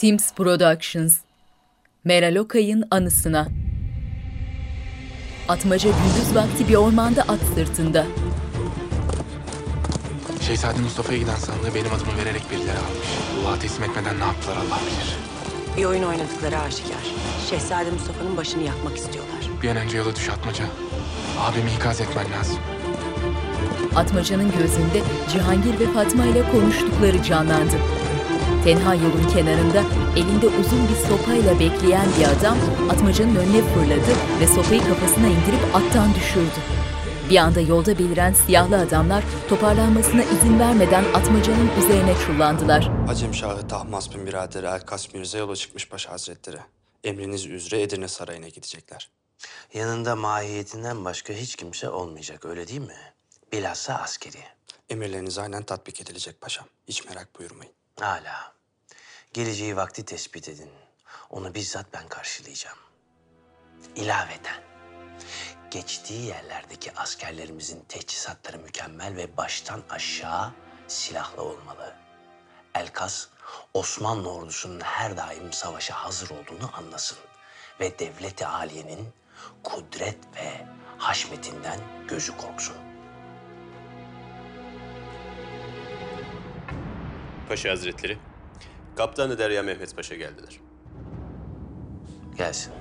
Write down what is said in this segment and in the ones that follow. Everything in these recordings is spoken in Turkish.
Teams Productions Meral Okay'ın anısına Atmaca gündüz vakti bir ormanda at sırtında. Şehzade Mustafa'ya giden sandığı benim adımı vererek birileri almış. Allah'a teslim etmeden ne yaptılar Allah bilir. Bir oyun oynadıkları aşikar. Şehzade Mustafa'nın başını yakmak istiyorlar. Bir an önce yola düş Atmaca. Abimi ikaz etmen lazım. Atmaca'nın gözünde Cihangir ve Fatma ile konuştukları canlandı. Tenha yolun kenarında elinde uzun bir sopayla bekleyen bir adam Atmaca'nın önüne fırladı ve sopayı kafasına indirip attan düşürdü. Bir anda yolda beliren siyahlı adamlar toparlanmasına izin vermeden Atmaca'nın üzerine çullandılar. Acem Şahı Tahmas bin biraderi Elkas Mirza yola çıkmış Paşa Hazretleri. Emriniz üzere Edirne Sarayı'na gidecekler. Yanında mahiyetinden başka hiç kimse olmayacak öyle değil mi? Bilhassa askeri. Emirleriniz aynen tatbik edilecek paşam. Hiç merak buyurmayın. Hala. Geleceği vakti tespit edin. Onu bizzat ben karşılayacağım. İlaveten. Geçtiği yerlerdeki askerlerimizin teçhizatları mükemmel ve baştan aşağı silahlı olmalı. Elkas, Osmanlı ordusunun her daim savaşa hazır olduğunu anlasın. Ve devleti aliyenin kudret ve haşmetinden gözü korksun. Paşa Hazretleri, Kaptanı Derya Mehmet Paşa geldiler. Gelsin.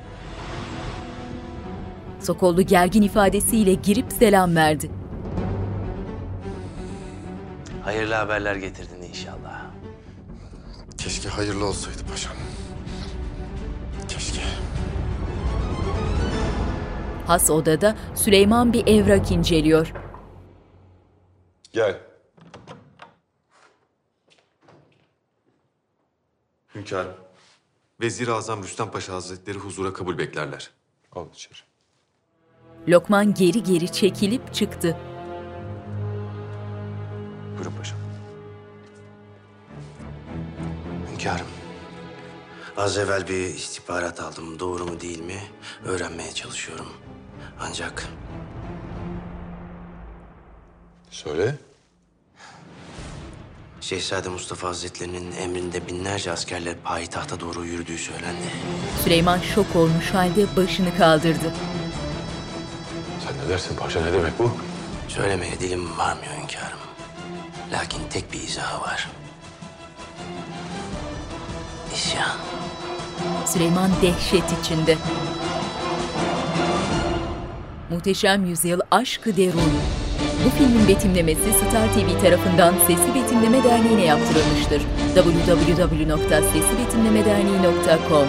Sokollu gergin ifadesiyle girip selam verdi. Hayırlı haberler getirdin inşallah. Keşke hayırlı olsaydı paşam. Keşke. Has odada Süleyman bir evrak inceliyor. Gel. Hünkârım, Vezir-i Azam Rüstem Paşa Hazretleri huzura kabul beklerler. Al içeri. Lokman geri geri çekilip çıktı. Buyurun paşam. Hünkârım. Az evvel bir istihbarat aldım. Doğru mu değil mi öğrenmeye çalışıyorum. Ancak Söyle. Şehzade Mustafa Hazretlerinin emrinde binlerce askerler payitahta doğru yürüdüğü söylendi. Süleyman şok olmuş halde başını kaldırdı. Sen ne dersin paşa ne demek bu? Söylemeye dilim varmıyor hünkârım. Lakin tek bir izahı var. İsyan. Süleyman dehşet içinde. Muhteşem Yüzyıl Aşkı Derun. Bu filmin betimlemesi Star TV tarafından Sesli Betimleme Derneği'ne yaptırılmıştır. www.seslibetimlemederneği.com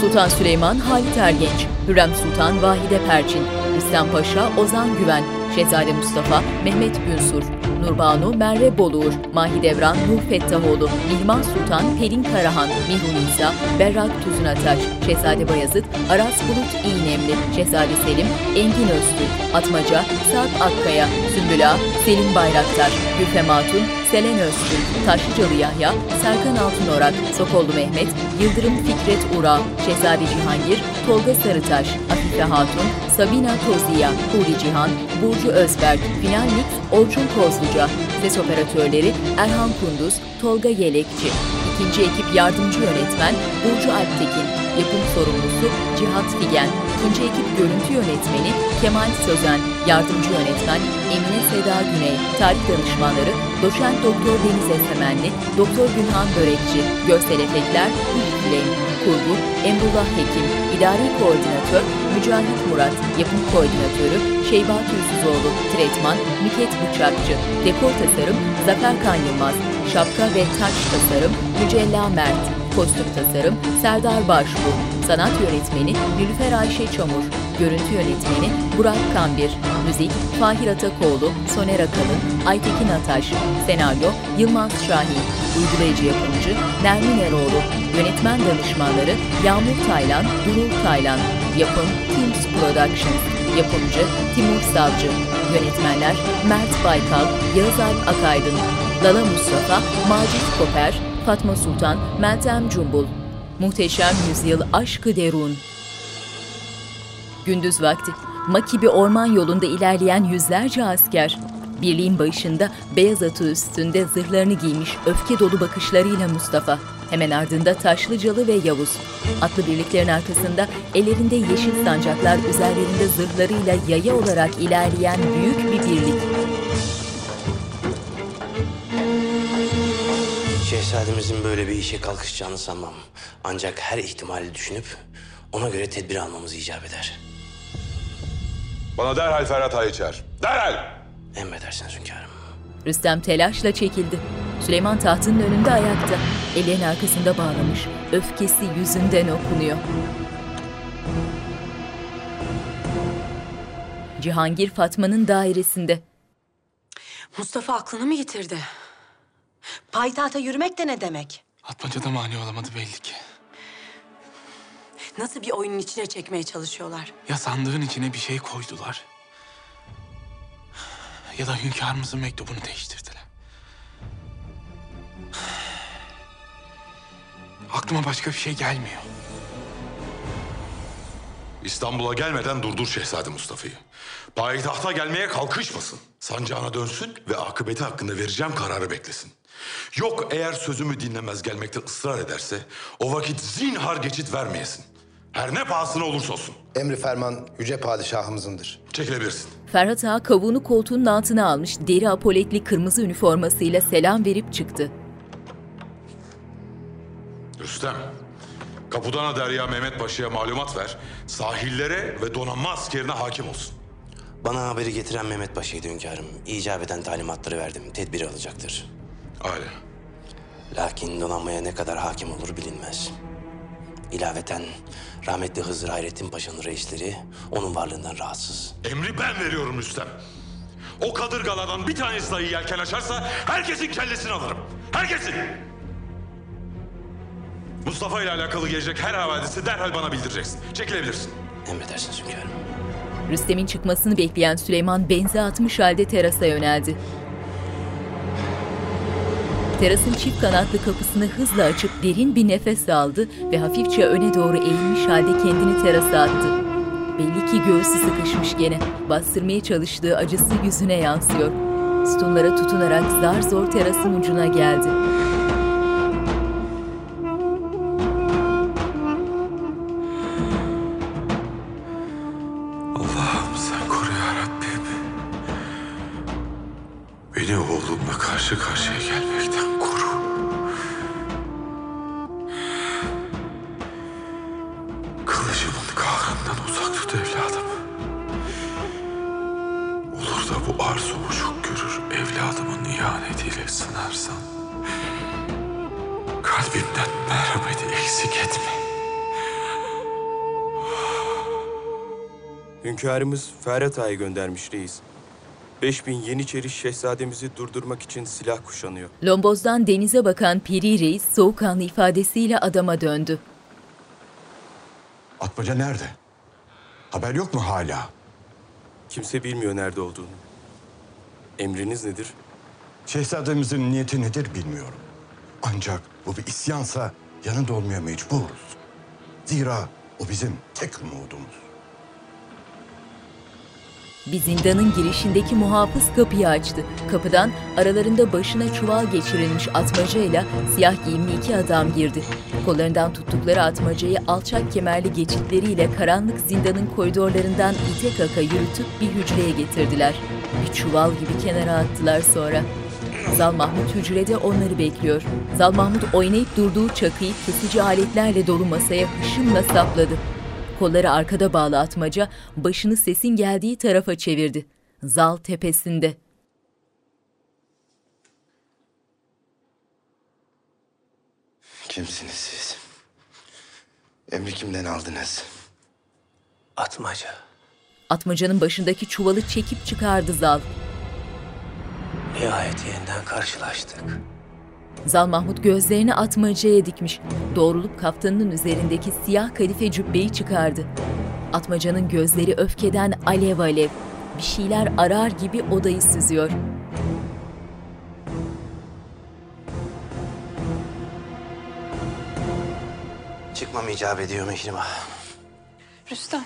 Sultan Süleyman Halit Ergenç, Hürrem Sultan Vahide Perçin, Rüstem Paşa Ozan Güven, Şehzade Mustafa Mehmet Günsur, Nurbanu Merve Boluğur, Mahidevran Nur Fettahoğlu, Mihman Sultan Pelin Karahan, Mihun İsa, Berrak Tuzunataş, Şehzade Bayezid, Aras Bulut İğnemli, Şehzade Selim, Engin Öztürk, Atmaca, Saat Akkaya, Sümbül Ağa, Selim Bayraktar, Gülfem Hatun, Selen Öztürk, Taşlıcalı Yahya, Serkan Altınorak, Sokollu Mehmet, Yıldırım Fikret Ura, Şehzade Cihangir, Tolga Sarıtaş, Afife Hatun, Sabina Toziya, Huri Cihan, Burcu Özberk, Final Mix, Orçun Kozluca, Ses Operatörleri Erhan Kunduz, Tolga Yelekçi, İkinci ekip yardımcı yönetmen Burcu Alptekin, yapım sorumlusu Cihat Figen, İkinci ekip görüntü yönetmeni Kemal Sözen, yardımcı yönetmen Emine Seda Güney, tarih danışmanları Doçent Doktor Deniz Esemenli, Doktor Günhan Börekçi, görsel efektler Hülya kurgu Emrullah Hekim, idari koordinatör Mücahit Murat, yapım koordinatörü Şeyba Tülsüzoğlu, tretman Nüket Bıçakçı, dekor tasarım Zafer Kan Yılmaz, şapka ve taç tasarım Mücella Mert, kostüm tasarım Serdar Başbu, sanat yönetmeni Nilüfer Ayşe Çamur, görüntü yönetmeni Burak Kambir, müzik Fahir Atakoğlu, Soner Akalın, Aytekin Ataş, senaryo Yılmaz Şahin, uygulayıcı yapımcı Nermin Eroğlu, yönetmen danışmanları Yağmur Taylan, Durul Taylan, yapım Teams Productions, yapımcı Timur Savcı, yönetmenler Mert Baykal, Yağız Akaydın, Lala Mustafa, Macit Koper, Fatma Sultan, Meltem Cumbul. Muhteşem Yüzyıl Aşkı Derun. Gündüz vakti Maki bir orman yolunda ilerleyen yüzlerce asker. Birliğin başında beyaz atı üstünde zırhlarını giymiş öfke dolu bakışlarıyla Mustafa. Hemen ardında Taşlıcalı ve Yavuz. Atlı birliklerin arkasında ellerinde yeşil sancaklar üzerlerinde zırhlarıyla yaya olarak ilerleyen büyük bir birlik. Şehzademizin böyle bir işe kalkışacağını sanmam. Ancak her ihtimali düşünüp ona göre tedbir almamız icap eder. Bana derhal Ferhat Ağa'yı çağır. Derhal! Emredersiniz hünkârım. Rüstem telaşla çekildi. Süleyman tahtının önünde ayakta. Ellerin arkasında bağlamış. Öfkesi yüzünden okunuyor. Cihangir Fatma'nın dairesinde. Mustafa aklını mı yitirdi? Payitahta yürümek de ne demek? Atmaca da mani olamadı belli ki. Nasıl bir oyunun içine çekmeye çalışıyorlar? Ya sandığın içine bir şey koydular. Ya da hünkârımızın mektubunu değiştirdiler. Aklıma başka bir şey gelmiyor. İstanbul'a gelmeden durdur Şehzade Mustafa'yı. Payitahta gelmeye kalkışmasın. Sancağına dönsün ve akıbeti hakkında vereceğim kararı beklesin. Yok eğer sözümü dinlemez gelmekte ısrar ederse o vakit zinhar geçit vermeyesin. Her ne pahasına olursa olsun. Emri ferman yüce padişahımızındır. Çekilebilirsin. Ferhat Ağa kavuğunu koltuğunun altına almış deri apoletli kırmızı üniformasıyla selam verip çıktı. Rüstem, Kapudana Derya Mehmet Paşa'ya malumat ver. Sahillere ve donanma askerine hakim olsun. Bana haberi getiren Mehmet Paşa'ydı hünkârım. İcap eden talimatları verdim. Tedbiri alacaktır. Öyle. Lakin donanmaya ne kadar hakim olur bilinmez. İlaveten rahmetli Hızır Hayrettin Paşa'nın reisleri onun varlığından rahatsız. Emri ben veriyorum Rüstem. O kadırgalardan bir tanesi dahi yelken açarsa herkesin kellesini alırım. Herkesin! Mustafa ile alakalı gelecek her havadisi derhal bana bildireceksin. Çekilebilirsin. Emredersiniz hünkârım. Rüstem'in çıkmasını bekleyen Süleyman benze atmış halde terasa yöneldi. Terasın çift kanatlı kapısını hızla açıp derin bir nefes aldı ve hafifçe öne doğru eğilmiş halde kendini terasa attı. Belli ki göğsü sıkışmış gene. Bastırmaya çalıştığı acısı yüzüne yansıyor. Sütunlara tutunarak zar zor terasın ucuna geldi. Hünkârımız Ferhat Ağa'yı göndermiş reis. 5000 Yeniçeri şehzademizi durdurmak için silah kuşanıyor. Lombozdan denize bakan Piri Reis soğukkanlı ifadesiyle adama döndü. Atmaca nerede? Haber yok mu hala? Kimse bilmiyor nerede olduğunu. Emriniz nedir? Şehzademizin niyeti nedir bilmiyorum. Ancak bu bir isyansa yanında olmaya mecburuz. Zira o bizim tek umudumuz. Bir zindanın girişindeki muhafız kapıyı açtı. Kapıdan aralarında başına çuval geçirilmiş atmacayla siyah giyimli iki adam girdi. Kollarından tuttukları atmacayı alçak kemerli geçitleriyle karanlık zindanın koridorlarından ite kaka yürütüp bir hücreye getirdiler. Bir çuval gibi kenara attılar sonra. Zal Mahmut hücrede onları bekliyor. Zal Mahmut oynayıp durduğu çakıyı kesici aletlerle dolu masaya hışımla sapladı. Kolları arkada bağlı atmaca başını sesin geldiği tarafa çevirdi. Zal tepesinde. Kimsiniz siz? Emri kimden aldınız? Atmaca. Atmacanın başındaki çuvalı çekip çıkardı Zal. Nihayet yeniden karşılaştık. Zal Mahmut gözlerini atmacaya dikmiş. Doğrulup kaftanının üzerindeki siyah kadife cübbeyi çıkardı. Atmacanın gözleri öfkeden alev alev. Bir şeyler arar gibi odayı süzüyor. Çıkmam icap ediyor Mihrimah. Rüstem.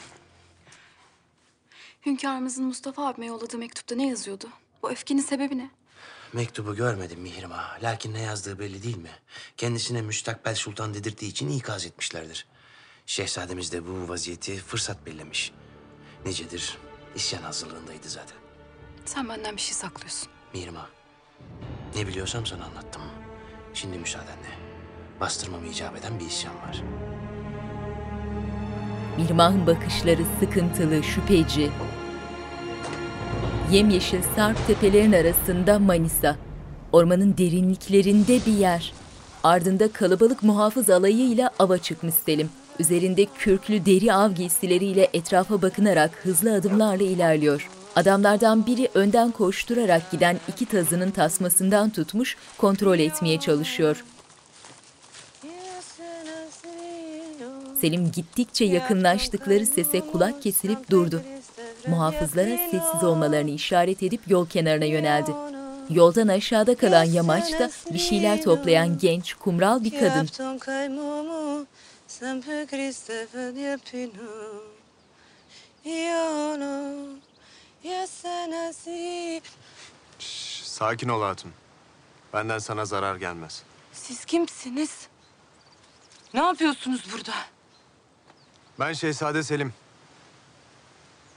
Hünkârımızın Mustafa abime yolladığı mektupta ne yazıyordu? Bu öfkenin sebebi ne? Mektubu görmedim Mihrimah. Lakin ne yazdığı belli değil mi? Kendisine müstakbel sultan dedirttiği için ikaz etmişlerdir. Şehzademiz de bu vaziyeti fırsat bellemiş. Nicedir isyan hazırlığındaydı zaten. Sen benden bir şey saklıyorsun. Mihrimah, ne biliyorsam sana anlattım. Şimdi müsaadenle. Bastırmamı icap eden bir isyan var. Mirmah'ın bakışları sıkıntılı, şüpheci. Yemyeşil sarp tepelerin arasında Manisa. Ormanın derinliklerinde bir yer. Ardında kalabalık muhafız alayıyla ava çıkmış Selim. Üzerinde kürklü deri av giysileriyle etrafa bakınarak hızlı adımlarla ilerliyor. Adamlardan biri önden koşturarak giden iki tazının tasmasından tutmuş, kontrol etmeye çalışıyor. Selim gittikçe yakınlaştıkları sese kulak kesilip durdu. Muhafızlara sessiz olmalarını işaret edip yol kenarına yöneldi. Yoldan aşağıda kalan yamaçta bir şeyler toplayan genç, kumral bir kadın. Sakin ol hatun. Benden sana zarar gelmez. Siz kimsiniz? Ne yapıyorsunuz burada? Ben Şehzade Selim.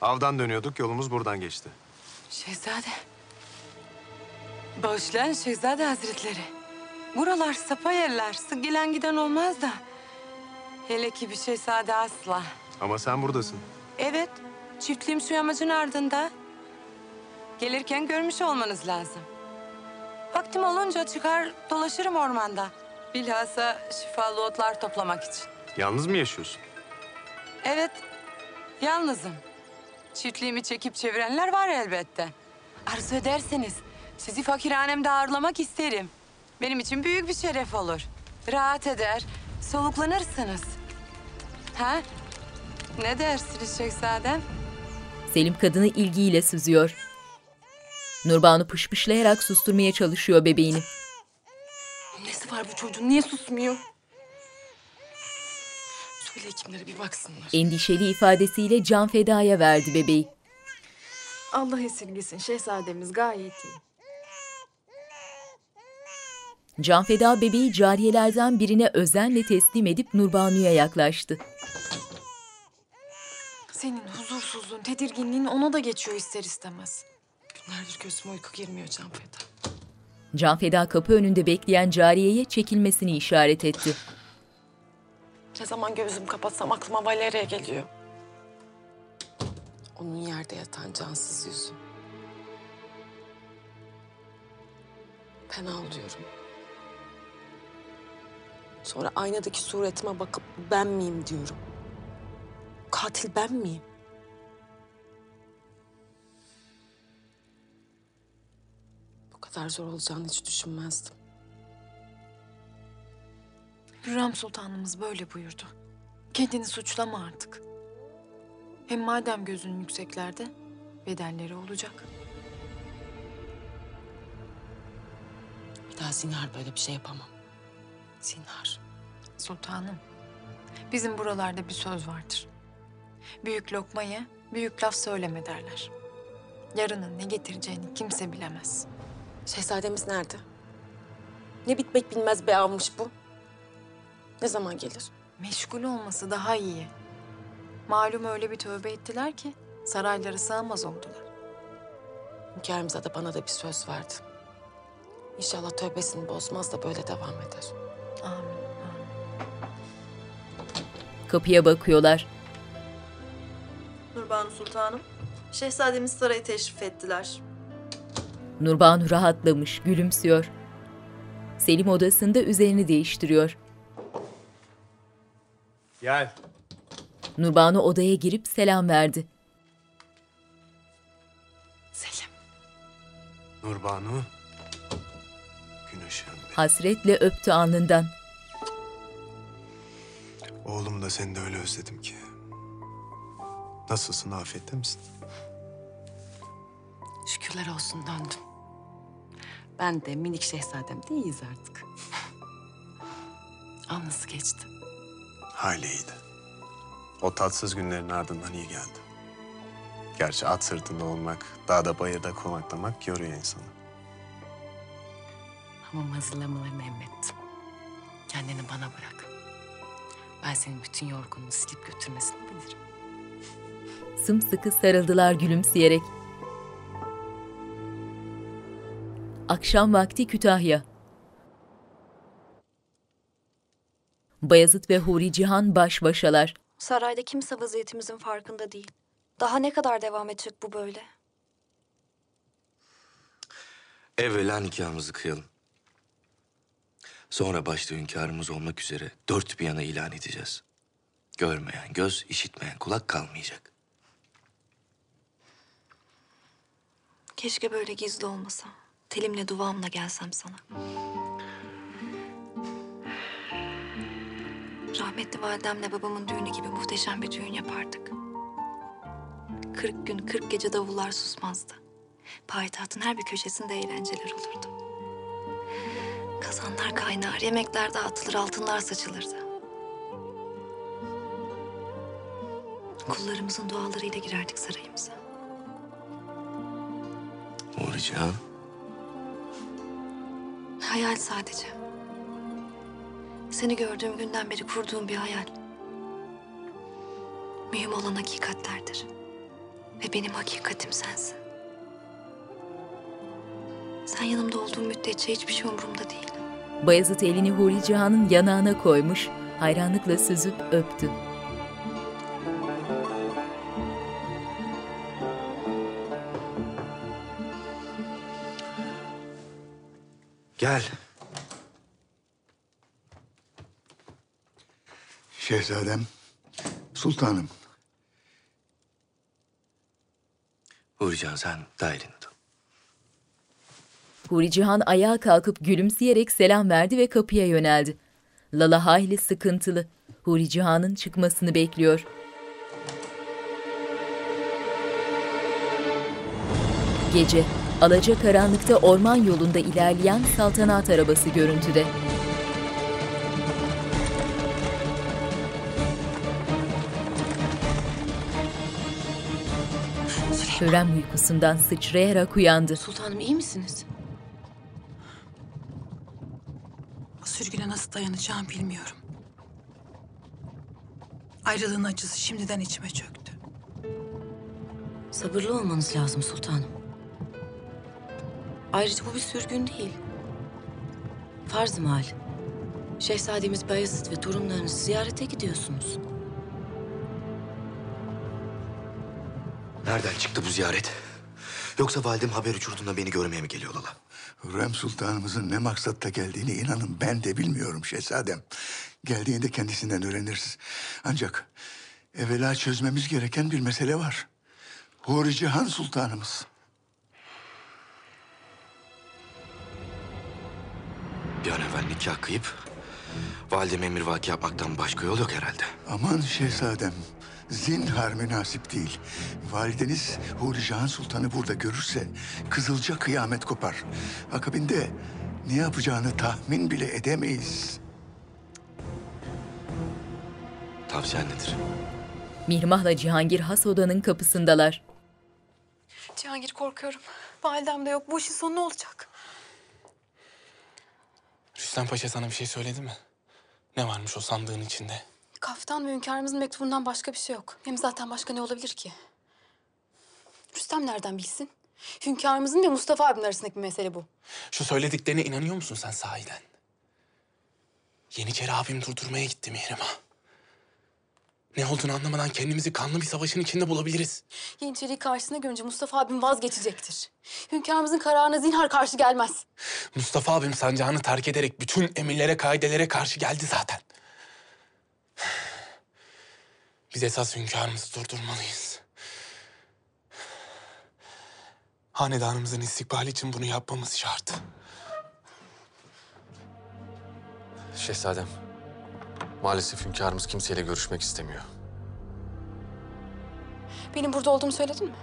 Avdan dönüyorduk, yolumuz buradan geçti. Şehzade. Bağışlayan Şehzade Hazretleri. Buralar sapa yerler. Sık gelen giden olmaz da. Hele ki bir şehzade asla. Ama sen buradasın. Evet, çiftliğim şu yamacın ardında. Gelirken görmüş olmanız lazım. Vaktim olunca çıkar dolaşırım ormanda. Bilhassa şifalı otlar toplamak için. Yalnız mı yaşıyorsun? Evet, yalnızım. Çiftliğimi çekip çevirenler var elbette. Arzu ederseniz sizi fakirhanemde ağırlamak isterim. Benim için büyük bir şeref olur. Rahat eder, soluklanırsınız. Ha? Ne dersiniz şehzadem? Selim kadını ilgiyle süzüyor. Nurbanu pışpışlayarak susturmaya çalışıyor bebeğini. Nesi var bu çocuğun? Niye susmuyor? Söyle hekimlere bir baksınlar. Endişeli ifadesiyle can fedaya verdi bebeği. Allah esirgesin. Şehzademiz gayet iyi. Can feda bebeği cariyelerden birine özenle teslim edip Nurbanu'ya yaklaştı. Senin huzursuzluğun, tedirginliğin ona da geçiyor ister istemez. Günlerdir gözüme uyku girmiyor Can Feda. Can feda kapı önünde bekleyen cariyeye çekilmesini işaret etti. Ne zaman gözümü kapatsam aklıma Valeria geliyor. Onun yerde yatan cansız yüzü. Fena oluyorum. Sonra aynadaki suretime bakıp ben miyim diyorum. Katil ben miyim? Bu kadar zor olacağını hiç düşünmezdim. Hürrem Sultanımız böyle buyurdu. Kendini suçlama artık. Hem madem gözün yükseklerde, bedelleri olacak. Bir daha zinhar böyle bir şey yapamam. Zinhar. Sultanım, bizim buralarda bir söz vardır. Büyük lokmaya büyük laf söyleme derler. Yarının ne getireceğini kimse bilemez. Şehzademiz nerede? Ne bitmek bilmez be almış bu. Ne zaman gelir? Meşgul olması daha iyi. Malum öyle bir tövbe ettiler ki saraylara sığamaz oldular. Hünkârımıza da bana da bir söz verdi. İnşallah tövbesini bozmaz da böyle devam eder. Amin. Kapıya bakıyorlar. Nurbanu Sultanım, Şehzademiz sarayı teşrif ettiler. Nurbanu rahatlamış, gülümsüyor. Selim odasında üzerini değiştiriyor. Gel. Nurbanu odaya girip selam verdi. Selim. Nurbanu. Gün ışığım. Hasretle öptü alnından. Oğlum da seni de öyle özledim ki. Nasılsın, afiyette misin? Şükürler olsun döndüm. Ben de minik şehzadem değiliz artık. An nasıl geçti? Hayli iyiydi. O tatsız günlerin ardından iyi geldi. Gerçi at sırtında olmak, dağda bayırda konaklamak yoruyor insanı. Hamam hazırlamalarını emrettim. Kendini bana bırak. Ben senin bütün yorgunluğunu silip götürmesini bilirim. Sımsıkı sarıldılar gülümseyerek. Akşam vakti Kütahya. Bayezid ve Huri Cihan baş başalar. Sarayda kimse vaziyetimizin farkında değil. Daha ne kadar devam edecek bu böyle? Evvela nikahımızı kıyalım. Sonra başta hünkârımız olmak üzere dört bir yana ilan edeceğiz. Görmeyen göz, işitmeyen kulak kalmayacak. Keşke böyle gizli olmasa. Telimle duvağımla gelsem sana. Rahmetli validemle babamın düğünü gibi muhteşem bir düğün yapardık. Kırk gün, kırk gece davullar susmazdı. Payitahtın her bir köşesinde eğlenceler olurdu. Kazanlar kaynar, yemekler dağıtılır, altınlar saçılırdı. Kullarımızın dualarıyla girerdik sarayımıza. Cihan, Hayal sadece. Seni gördüğüm günden beri kurduğum bir hayal. Mühim olan hakikatlerdir. Ve benim hakikatim sensin. Sen yanımda olduğun müddetçe hiçbir şey umurumda değil. Bayezid elini Huri Cihan'ın yanağına koymuş, hayranlıkla süzüp öptü. gel. Şehzadem, sultanım. Uğur Cihan sen daireni tut. Huri Cihan ayağa kalkıp gülümseyerek selam verdi ve kapıya yöneldi. Lala hayli sıkıntılı. Huri Cihan'ın çıkmasını bekliyor. Gece, alaca karanlıkta orman yolunda ilerleyen saltanat arabası görüntüde. Hürrem uykusundan sıçrayarak uyandı. Sultanım iyi misiniz? O sürgüne nasıl dayanacağım bilmiyorum. Ayrılığın acısı şimdiden içime çöktü. Sabırlı olmanız lazım sultanım. Ayrıca bu bir sürgün değil. Farz-ı mahal. Şehzademiz Bayezid ve torunlarınızı ziyarete gidiyorsunuz. Nereden çıktı bu ziyaret? Yoksa validem haber uçurduğunda beni görmeye mi geliyor Lala? Hürrem Sultanımızın ne maksatla geldiğini inanın ben de bilmiyorum şehzadem. Geldiğinde kendisinden öğreniriz. Ancak evvela çözmemiz gereken bir mesele var. Huri Cihan Sultanımız. Bir an evvel nikah kıyıp valideme emrivaki yapmaktan başka yol yok herhalde. Aman şehzadem, zinhar münasip değil. Valideniz Huri Cihan Sultan'ı burada görürse kızılca kıyamet kopar. Akabinde ne yapacağını tahmin bile edemeyiz. Tavsiyen nedir? Mihrimah'la Cihangir has odanın kapısındalar. Cihangir korkuyorum. Validem de yok. Bu işin sonu ne olacak? Rüstem Paşa sana bir şey söyledi mi? Ne varmış o sandığın içinde? Kaftan ve hünkârımızın mektubundan başka bir şey yok. Hem zaten başka ne olabilir ki? Rüstem nereden bilsin? Hünkârımızın ve Mustafa abinin arasındaki bir mesele bu. Şu söylediklerine inanıyor musun sen sahiden? Yeniçeri abim durdurmaya gitti Mihrimah. Ne olduğunu anlamadan kendimizi kanlı bir savaşın içinde bulabiliriz. Yeniçeri'yi karşısına görünce Mustafa abim vazgeçecektir. Hünkârımızın kararına zinhar karşı gelmez. Mustafa abim sancağını terk ederek bütün emirlere, kaidelere karşı geldi zaten. Biz esas hünkârımızı durdurmalıyız. Hanedanımızın istikbali için bunu yapmamız şart. Şehzadem, maalesef hünkârımız kimseyle görüşmek istemiyor. Benim burada olduğumu söyledin mi?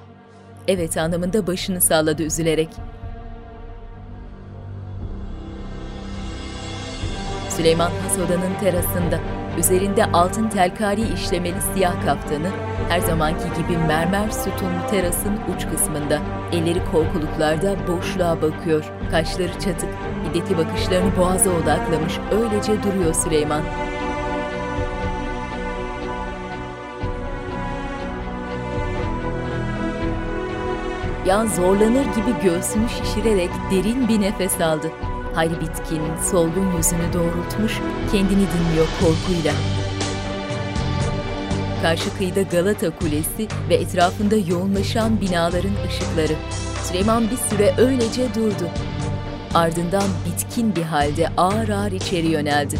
Evet anlamında başını salladı üzülerek. Süleyman has odanın terasında. Üzerinde altın telkari işlemeli siyah kaftanı, her zamanki gibi mermer sütunlu terasın uç kısmında. Elleri korkuluklarda boşluğa bakıyor. Kaşları çatık, hiddetli bakışlarını boğaza odaklamış. Öylece duruyor Süleyman. Yan zorlanır gibi göğsünü şişirerek derin bir nefes aldı. Hayri bitkin, solgun yüzünü doğrultmuş, kendini dinliyor korkuyla. Karşı kıyıda Galata Kulesi ve etrafında yoğunlaşan binaların ışıkları. Süleyman bir süre öylece durdu. Ardından bitkin bir halde ağır ağır içeri yöneldi.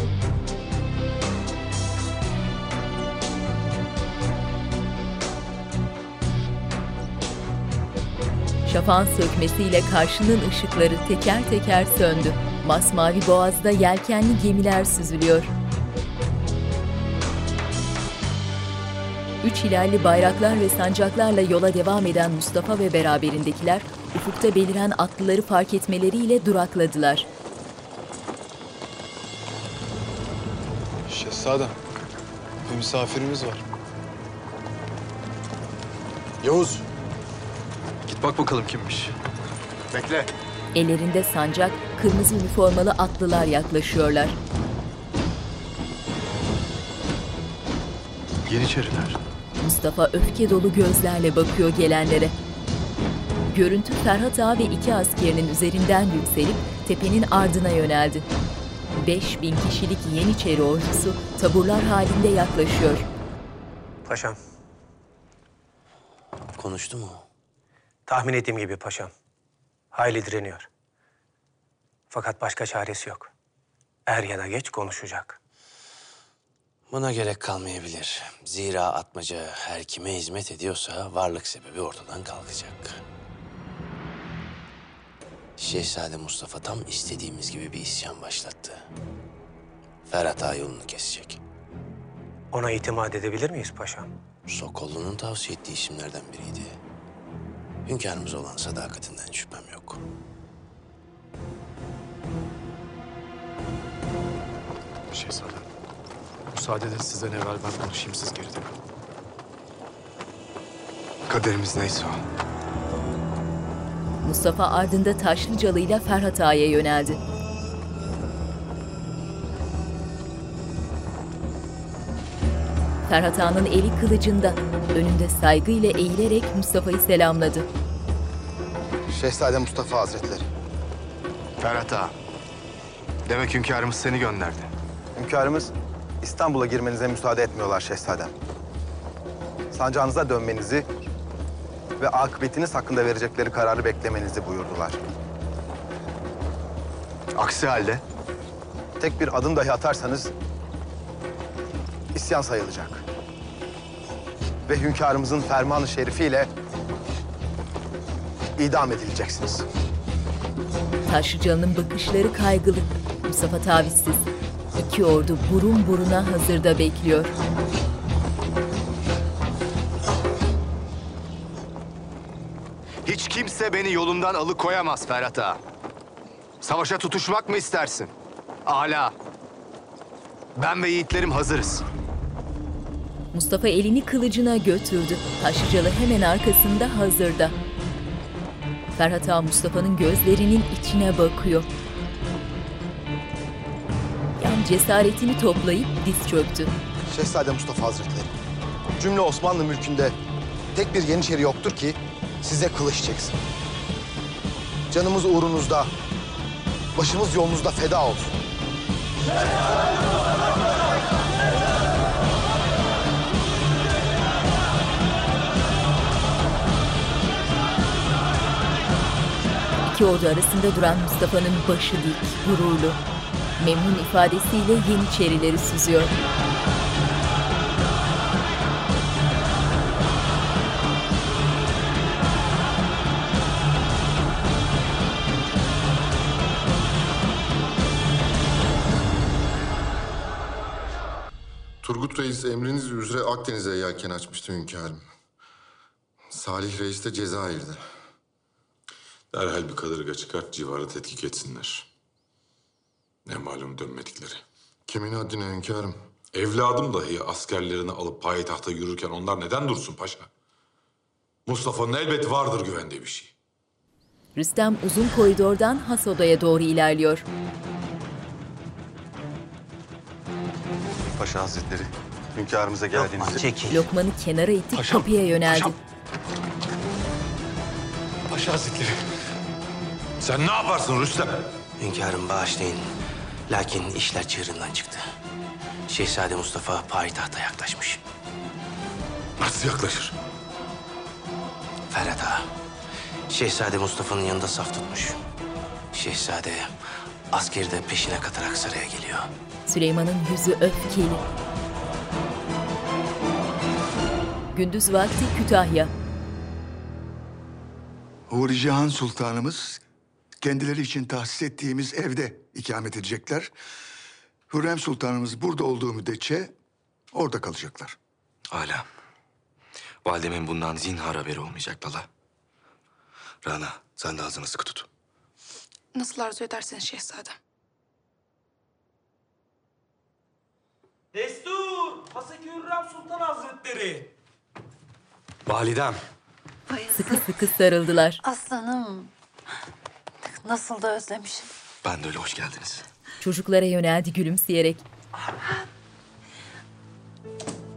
Şafağın sökmesiyle karşının ışıkları teker teker söndü. Masmavi boğazda yelkenli gemiler süzülüyor. Üç hilalli bayraklar ve sancaklarla yola devam eden Mustafa ve beraberindekiler ufukta beliren atlıları fark etmeleriyle durakladılar. Şehzadem, bir misafirimiz var. Yavuz, bak bakalım kimmiş. Bekle. Ellerinde sancak, kırmızı üniformalı atlılar yaklaşıyorlar. Yeniçeriler. Mustafa öfke dolu gözlerle bakıyor gelenlere. Görüntü Ferhat Ağa ve iki askerinin üzerinden yükselip tepenin ardına yöneldi. 5000 kişilik Yeniçeri ordusu taburlar halinde yaklaşıyor. Paşam. Konuştu mu? Tahmin ettiğim gibi paşam. Hayli direniyor. Fakat başka çaresi yok. Er ya da geç konuşacak. Buna gerek kalmayabilir. Zira atmaca her kime hizmet ediyorsa varlık sebebi ortadan kalkacak. Şehzade Mustafa tam istediğimiz gibi bir isyan başlattı. Ferhat Ağa yolunu kesecek. Ona itimat edebilir miyiz paşam? Sokollu'nun tavsiye ettiği isimlerden biriydi. Hünkârımıza olan sadakatinden şüphem yok. Şehzadem, müsaade edin sizden evvel ben konuşayım siz geride. Kaderimiz neyse o. Mustafa ardında Taşlıcalı ile Ferhat Ağa'ya yöneldi. Ferhat Ağa'nın eli kılıcında, önünde saygıyla eğilerek Mustafa'yı selamladı. Şehzade Mustafa Hazretleri. Ferhat Ağa. Demek hünkârımız seni gönderdi. Hünkârımız İstanbul'a girmenize müsaade etmiyorlar şehzadem. Sancağınıza dönmenizi ve akıbetiniz hakkında verecekleri kararı beklemenizi buyurdular. Aksi halde? Tek bir adım dahi atarsanız isyan sayılacak. Ve hünkârımızın fermanı şerifiyle idam edileceksiniz. Taşlıcalı'nın bakışları kaygılı. Mustafa tavizsiz. İki ordu burun buruna hazırda bekliyor. Hiç kimse beni yolumdan alıkoyamaz Ferhat Ağa. Savaşa tutuşmak mı istersin? Ala. Ben ve yiğitlerim hazırız. Mustafa elini kılıcına götürdü. Taşlıcalı hemen arkasında hazırda. Ferhat Ağa Mustafa'nın gözlerinin içine bakıyor. Yan cesaretini toplayıp diz çöktü. Şehzade Mustafa Hazretleri, cümle Osmanlı mülkünde tek bir Yeniçeri yoktur ki size kılıç çeksin. Canımız uğrunuzda, başımız yolunuzda feda olsun. İki ordu arasında duran Mustafa'nın başı dik, gururlu. Memnun ifadesiyle Yeniçerileri süzüyor. Turgut Reis emriniz üzere Akdeniz'e yelken açmıştı hünkârım. Salih Reis de Cezayir'de. Derhal bir kadırga çıkart civarı tetkik etsinler. Ne malum dönmedikleri. Kimin haddine hünkârım? Evladım dahi askerlerini alıp payitahta yürürken onlar neden dursun paşa? Mustafa'nın elbet vardır güvendiği bir şey. Rüstem uzun koridordan has odaya doğru ilerliyor. Paşa Hazretleri, hünkârımıza geldiğinizde... Lokman'ı kenara itip Paşam, kapıya yöneldi. paşam. Paşa Hazretleri. Sen ne yaparsın Rüstem? Hünkârım bağışlayın. Lakin işler çığırından çıktı. Şehzade Mustafa payitahta yaklaşmış. Nasıl yaklaşır? Ferhat Ağa, Şehzade Mustafa'nın yanında saf tutmuş. Şehzade askeri de peşine katarak saraya geliyor. Süleyman'ın yüzü öfkeli. Gündüz vakti Kütahya. Huri Cihan Sultanımız kendileri için tahsis ettiğimiz evde ikamet edecekler. Hürrem Sultanımız burada olduğu müddetçe orada kalacaklar. Hala. Validemin bundan zinhar haberi olmayacak Lala. Rana sen de ağzını sıkı tut. Nasıl arzu ederseniz şehzadem. Destur! Haseki Hürrem Sultan Hazretleri! Validem. Sıkı sıkı sarıldılar. Aslanım. Nasıl da özlemişim. Ben de öyle hoş geldiniz. Çocuklara yöneldi gülümseyerek.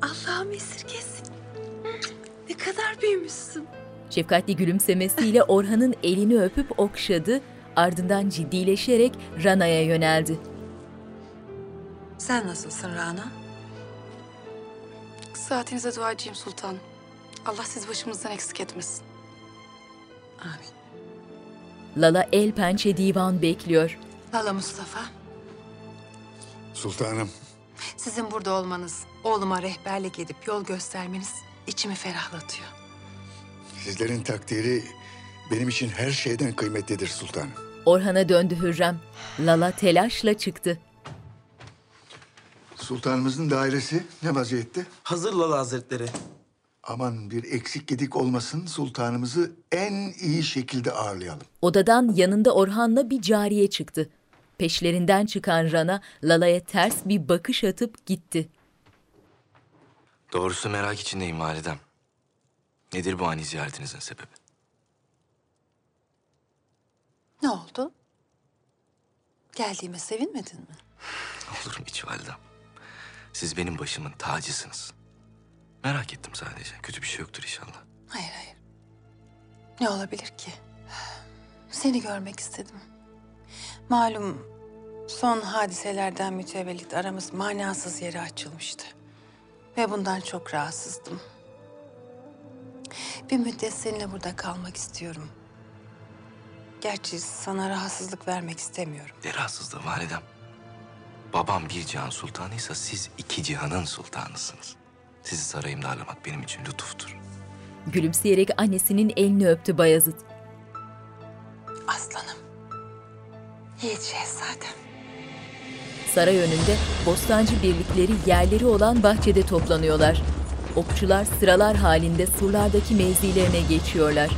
Allah'ım esirgesin. Ne kadar büyümüşsün. Şefkatli gülümsemesiyle Orhan'ın elini öpüp okşadı, ardından ciddileşerek Rana'ya yöneldi. Sen nasılsın Rana? Saatinize duacıyım sultanım. Allah sizi başımızdan eksik etmesin. Lala el pençe divan bekliyor. Lala Mustafa, Sultanım, sizin burada olmanız, oğluma rehberlik edip yol göstermeniz içimi ferahlatıyor. sizlerin takdiri benim için her şeyden kıymetlidir sultanım. Orhan'a döndü Hürrem. Lala telaşla çıktı. Sultanımızın dairesi ne vaziyette? Hazır Lala Hazretleri. Aman bir eksik gedik olmasın sultanımızı en iyi şekilde ağırlayalım. Odadan yanında Orhan'la bir cariye çıktı. Peşlerinden çıkan Rana Lala'ya ters bir bakış atıp gitti. Doğrusu merak içindeyim validem. Nedir bu ani ziyaretinizin sebebi? Ne oldu? Geldiğime sevinmedin mi? Olur mu hiç validem? Siz benim başımın tacısınız. Merak ettim sadece. Kötü bir şey yoktur inşallah. Hayır hayır. Ne olabilir ki? Seni görmek istedim. Malum son hadiselerden mütevellit aramız manasız yere açılmıştı. Ve bundan çok rahatsızdım. Bir müddet seninle burada kalmak istiyorum. Gerçi sana rahatsızlık vermek istemiyorum. Ne rahatsızlığı validem. Babam bir cihan sultanıysa siz iki cihanın sultanısınız. Sizi sarayımda ağırlamak benim için lütuftur. Gülümseyerek annesinin elini öptü Bayezid. Aslanım. Yiğit şehzadem. Saray önünde bostancı birlikleri yerleri olan bahçede toplanıyorlar. Okçular sıralar halinde surlardaki mevzilerine geçiyorlar.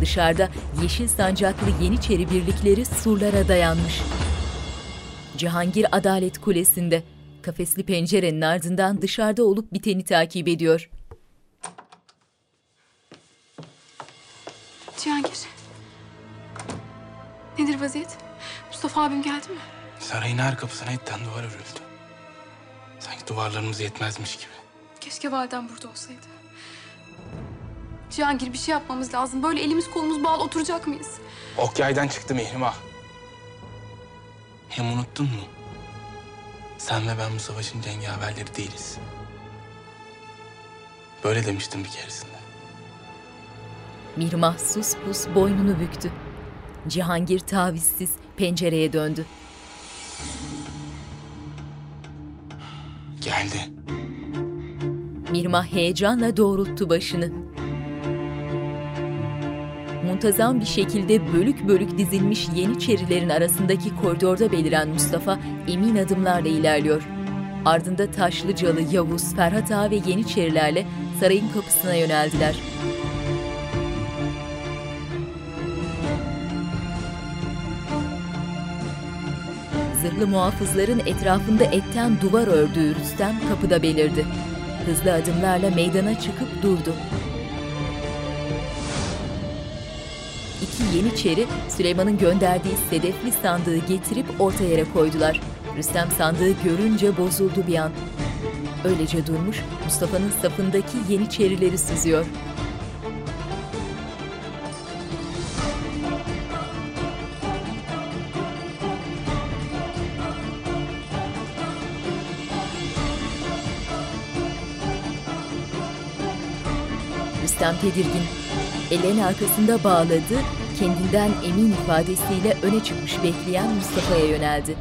Dışarıda yeşil sancaklı Yeniçeri birlikleri surlara dayanmış. Cihangir Adalet Kulesi'nde kafesli pencerenin ardından dışarıda olup biteni takip ediyor. Cihangir. Nedir vaziyet? Mustafa abim geldi mi? Sarayın her kapısına etten duvar örüldü. Sanki duvarlarımız yetmezmiş gibi. Keşke validem burada olsaydı. Cihangir bir şey yapmamız lazım. Böyle elimiz kolumuz bağlı oturacak mıyız? Ok yaydan çıktı Mihrimah. Hem unuttun mu? Sen ve ben bu savaşın cengaverleri değiliz. Böyle demiştim bir keresinde. Mirmah sus pus boynunu büktü. Cihangir tavizsiz pencereye döndü. Geldi. Mirmah heyecanla doğrulttu başını muntazam bir şekilde bölük bölük dizilmiş Yeniçerilerin arasındaki koridorda beliren Mustafa emin adımlarla ilerliyor. Ardında Taşlıcalı, Yavuz, Ferhat Ağa ve Yeniçerilerle sarayın kapısına yöneldiler. Zırhlı muhafızların etrafında etten duvar ördüğü Rüstem kapıda belirdi. Hızlı adımlarla meydana çıkıp durdu. İki yeniçeri Süleyman'ın gönderdiği sedefli sandığı getirip orta yere koydular. Rüstem sandığı görünce bozuldu bir an. Öylece durmuş, Mustafa'nın safındaki yeniçerileri süzüyor. Rüstem tedirgin. Ellerini arkasında bağladı, kendinden emin ifadesiyle öne çıkmış bekleyen Mustafa'ya yöneldi.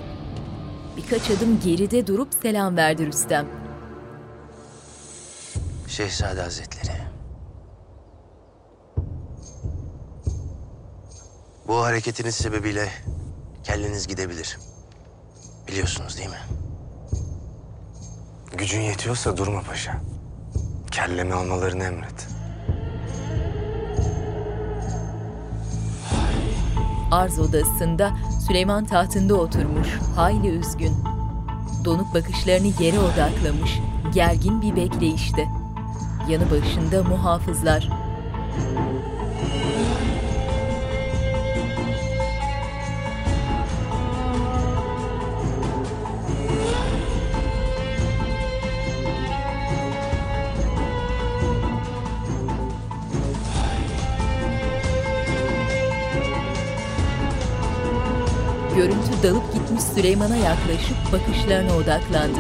Birkaç adım geride durup selam verdi Rüstem. Şehzade Hazretleri. Bu hareketiniz sebebiyle kelleniz gidebilir. Biliyorsunuz değil mi? Gücün yetiyorsa durma paşa. Kellemi almalarını emret. Arz odasında Süleyman tahtında oturmuş, hayli üzgün. Donuk bakışlarını yere odaklamış, gergin bir bekleyişte. Yanı başında muhafızlar. Dalıp gitmiş Süleyman'a yaklaşıp bakışlarına odaklandı.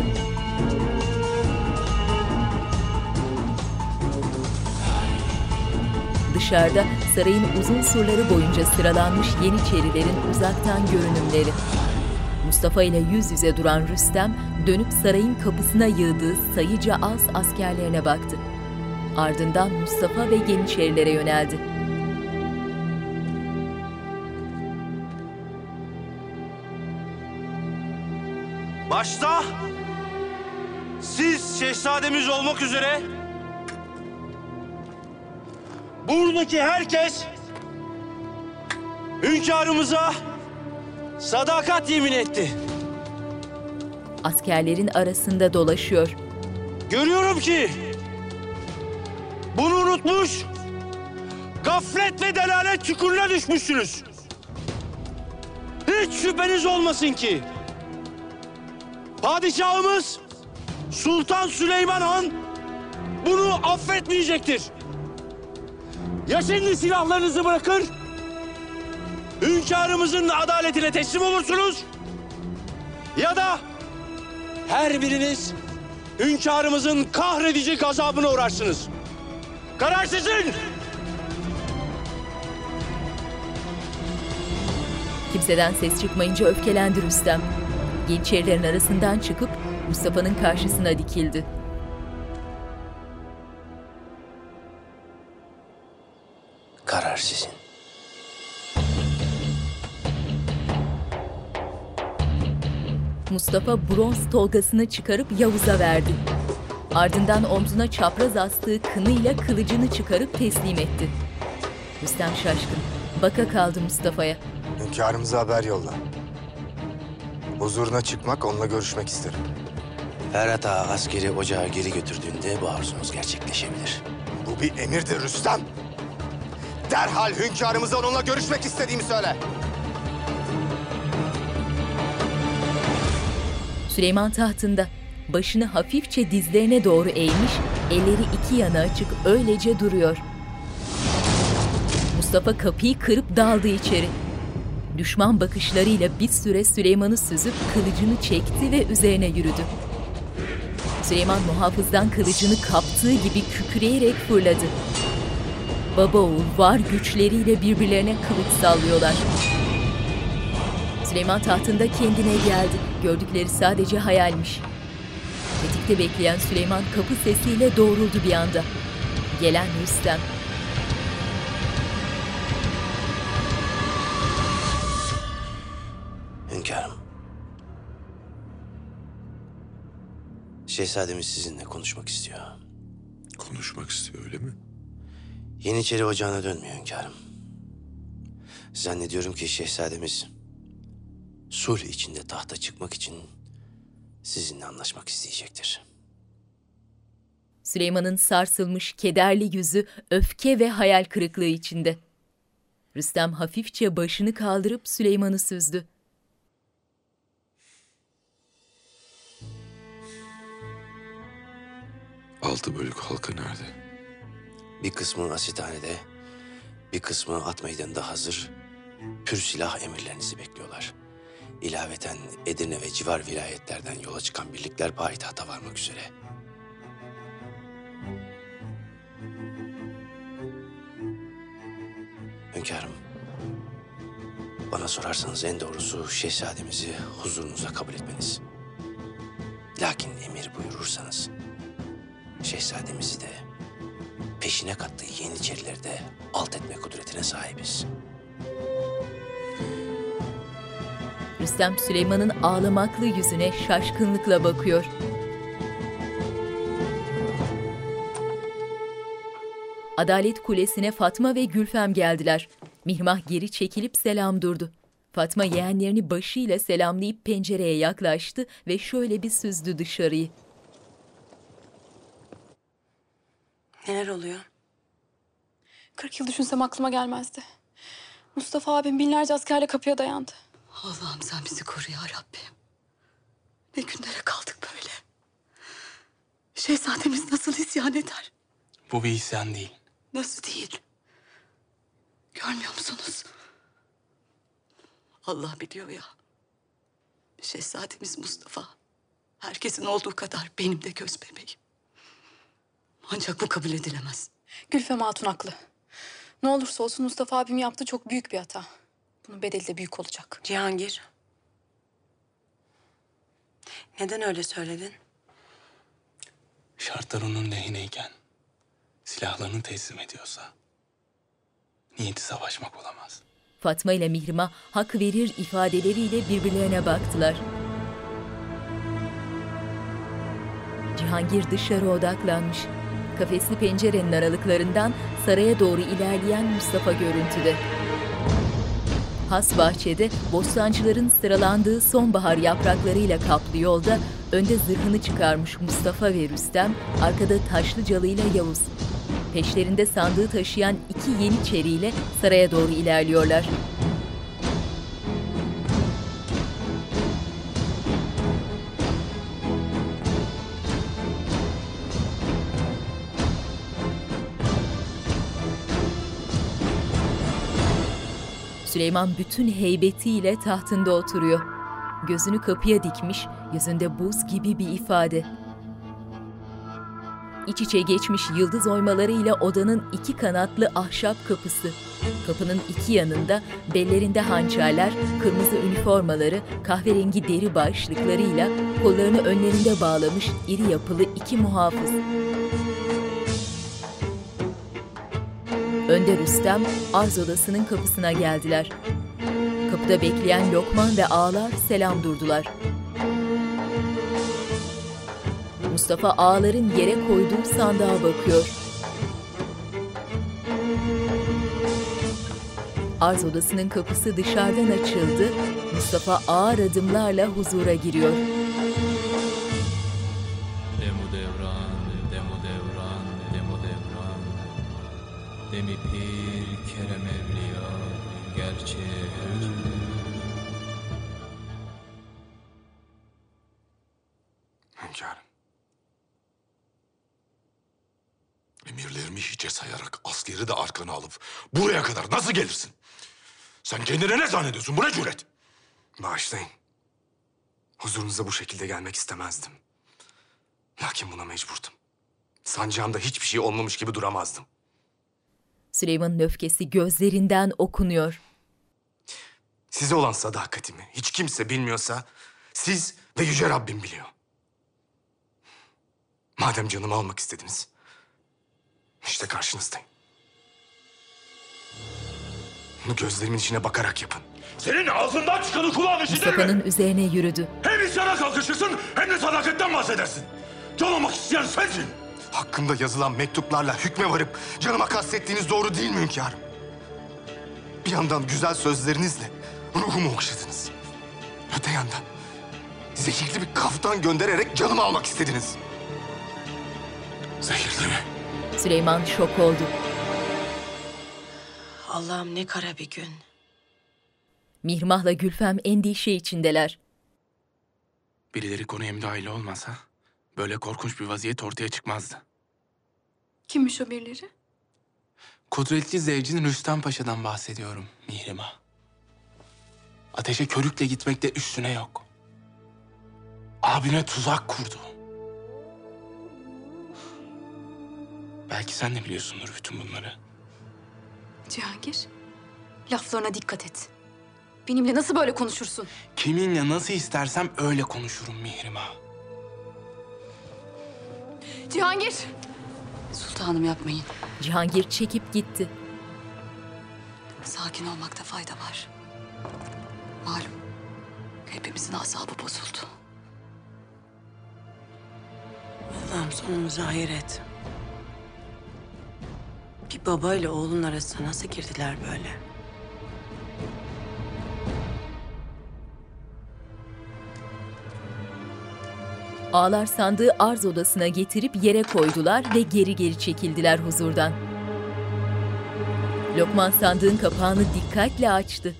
Dışarıda sarayın uzun surları boyunca sıralanmış Yeniçerilerin uzaktan görünümleri. Mustafa ile yüz yüze duran Rüstem dönüp sarayın kapısına yığdığı sayıca az askerlerine baktı. Ardından Mustafa ve Yeniçerilere yöneldi. Başta siz şehzademiz olmak üzere buradaki herkes hünkârımıza sadakat yemin etti. Askerlerin arasında dolaşıyor. Görüyorum ki bunu unutmuş, gaflet ve delalet çukuruna düşmüşsünüz. Hiç şüpheniz olmasın ki padişahımız Sultan Süleyman Han bunu affetmeyecektir. Ya şimdi silahlarınızı bırakır, hünkârımızın adaletine teslim olursunuz ya da her biriniz hünkârımızın kahredici gazabına uğrarsınız. Karar sizin. Kimseden ses çıkmayınca öfkelendi Rüstem. Yeniçerilerin arasından çıkıp Mustafa'nın karşısına dikildi. Karar sizin. Mustafa bronz tolgasını çıkarıp Yavuz'a verdi. Ardından omzuna çapraz astığı kınıyla kılıcını çıkarıp teslim etti. Rüstem şaşkın. Baka kaldı Mustafa'ya. Hünkârımıza haber yolla. Huzuruna çıkmak, onunla görüşmek isterim. Ferhat Ağa askeri ocağa geri götürdüğünde bu arzunuz gerçekleşebilir. Bu bir emirdir Rüstem. Derhal hünkârımıza onunla görüşmek istediğimi söyle. Süleyman tahtında. Başını hafifçe dizlerine doğru eğmiş, elleri iki yana açık öylece duruyor. Mustafa kapıyı kırıp daldı içeri. Düşman bakışlarıyla bir süre Süleyman'ı süzüp kılıcını çekti ve üzerine yürüdü. Süleyman muhafızdan kılıcını kaptığı gibi kükreyerek fırladı. Baba oğul var güçleriyle birbirlerine kılıç sallıyorlar. Süleyman tahtında kendine geldi. Gördükleri sadece hayalmiş. Tetikte bekleyen Süleyman kapı sesiyle doğruldu bir anda. Gelen Rüstem. Şehzademiz sizinle konuşmak istiyor. Konuşmak istiyor öyle mi? Yeniçeri ocağına dönmüyor hünkârım. Zannediyorum ki şehzademiz sulh içinde tahta çıkmak için sizinle anlaşmak isteyecektir. Süleyman'ın sarsılmış, kederli yüzü öfke ve hayal kırıklığı içinde. Rüstem hafifçe başını kaldırıp Süleyman'ı süzdü. Altı bölük halkı nerede? Bir kısmı asithanede, bir kısmı at meydanında hazır, pür silah emirlerinizi bekliyorlar. İlaveten Edirne ve civar vilayetlerden yola çıkan birlikler payitahta varmak üzere. Hünkârım, bana sorarsanız en doğrusu şehzademizi huzurunuza kabul etmeniz. Lakin emir buyurursanız şehzademizi de peşine kattığı yeniçerileri de alt etme kudretine sahibiz. Rüstem Süleyman'ın ağlamaklı yüzüne şaşkınlıkla bakıyor. Adalet Kulesi'ne Fatma ve Gülfem geldiler. Mihmah geri çekilip selam durdu. Fatma yeğenlerini başıyla selamlayıp pencereye yaklaştı ve şöyle bir süzdü dışarıyı. Neler oluyor? Kırk yıl düşünsem aklıma gelmezdi. Mustafa abim binlerce askerle kapıya dayandı. Allah'ım sen bizi koru ya Rabbim. Ne günlere kaldık böyle. Şehzademiz nasıl isyan eder? Bu bir isyan değil. Nasıl değil? Görmüyor musunuz? Allah biliyor ya. Şehzademiz Mustafa. Herkesin olduğu kadar benim de göz bebeğim. Ancak bu kabul edilemez. Gülfem Hatun haklı. Ne olursa olsun Mustafa abim yaptığı çok büyük bir hata. Bunun bedeli de büyük olacak. Cihangir. Neden öyle söyledin? Şartlar onun lehineyken silahlarını teslim ediyorsa niyeti savaşmak olamaz. Fatma ile Mihrimah hak verir ifadeleriyle birbirlerine baktılar. Cihangir dışarı odaklanmış. Kafesli pencerenin aralıklarından saraya doğru ilerleyen Mustafa görüntüde. Has bahçede bostancıların sıralandığı sonbahar yapraklarıyla kaplı yolda önde zırhını çıkarmış Mustafa ve Rüstem, arkada Taşlıcalı ile Yavuz. Peşlerinde sandığı taşıyan iki yeniçeriyle saraya doğru ilerliyorlar. Süleyman bütün heybetiyle tahtında oturuyor. Gözünü kapıya dikmiş, yüzünde buz gibi bir ifade. İç içe geçmiş yıldız oymalarıyla odanın iki kanatlı ahşap kapısı. Kapının iki yanında bellerinde hançerler, kırmızı üniformaları, kahverengi deri başlıklarıyla kollarını önlerinde bağlamış iri yapılı iki muhafız. Önde Rüstem, arz odasının kapısına geldiler. Kapıda bekleyen Lokman ve ağalar selam durdular. Mustafa ağaların yere koyduğu sandığa bakıyor. Arz odasının kapısı dışarıdan açıldı. Mustafa ağır adımlarla huzura giriyor. Demi pir, kerem evliya, gerçeğe. Hünkârım. Emirlerimi hiçe sayarak askeri de arkana alıp buraya kadar nasıl gelirsin? Sen kendine ne zannediyorsun? Bu ne cüret? Bağışlayın. Huzurunuza bu şekilde gelmek istemezdim. Lakin buna mecburdum. Sancağımda hiçbir şey olmamış gibi duramazdım. Süleyman'ın öfkesi gözlerinden okunuyor. Size olan sadakatimi hiç kimse bilmiyorsa siz ve Yüce Rabbim biliyor. Madem canımı almak istediniz, işte karşınızdayım. Bunu gözlerimin içine bakarak yapın. Senin ağzından çıkanı kulağın işitir mi? Mustafa'nın üzerine yürüdü. Hem isyana kalkışırsın hem de sadakatten bahsedersin. Can olmak isteyen sensin. Hakkımda yazılan mektuplarla hükme varıp canıma kastettiğiniz doğru değil mi hünkârım? Bir yandan güzel sözlerinizle ruhumu okşadınız. Öte yandan zehirli bir kaftan göndererek canımı almak istediniz. Zehirli mi? Süleyman şok oldu. Allah'ım ne kara bir gün. Mihrimah'la Gülfem endişe içindeler. Birileri konuya müdahil olmasa böyle korkunç bir vaziyet ortaya çıkmazdı. Kimmiş o birileri? Kudretli zevcin Rüstem Paşa'dan bahsediyorum Mihrimah. Ateşe körükle gitmekte üstüne yok. Abine tuzak kurdu. Belki sen de biliyorsundur bütün bunları. Cihangir, laflarına dikkat et. Benimle nasıl böyle konuşursun? Kiminle nasıl istersem öyle konuşurum Mihrimah. Cihangir! Sultanım yapmayın. Cihangir çekip gitti. Sakin olmakta fayda var. Malum hepimizin asabı bozuldu. Allah'ım sonumuzu hayır et. Bir baba ile oğlun arasına nasıl girdiler böyle? Ağlar sandığı arz odasına getirip yere koydular ve geri geri çekildiler huzurdan. Lokman sandığın kapağını dikkatle açtı.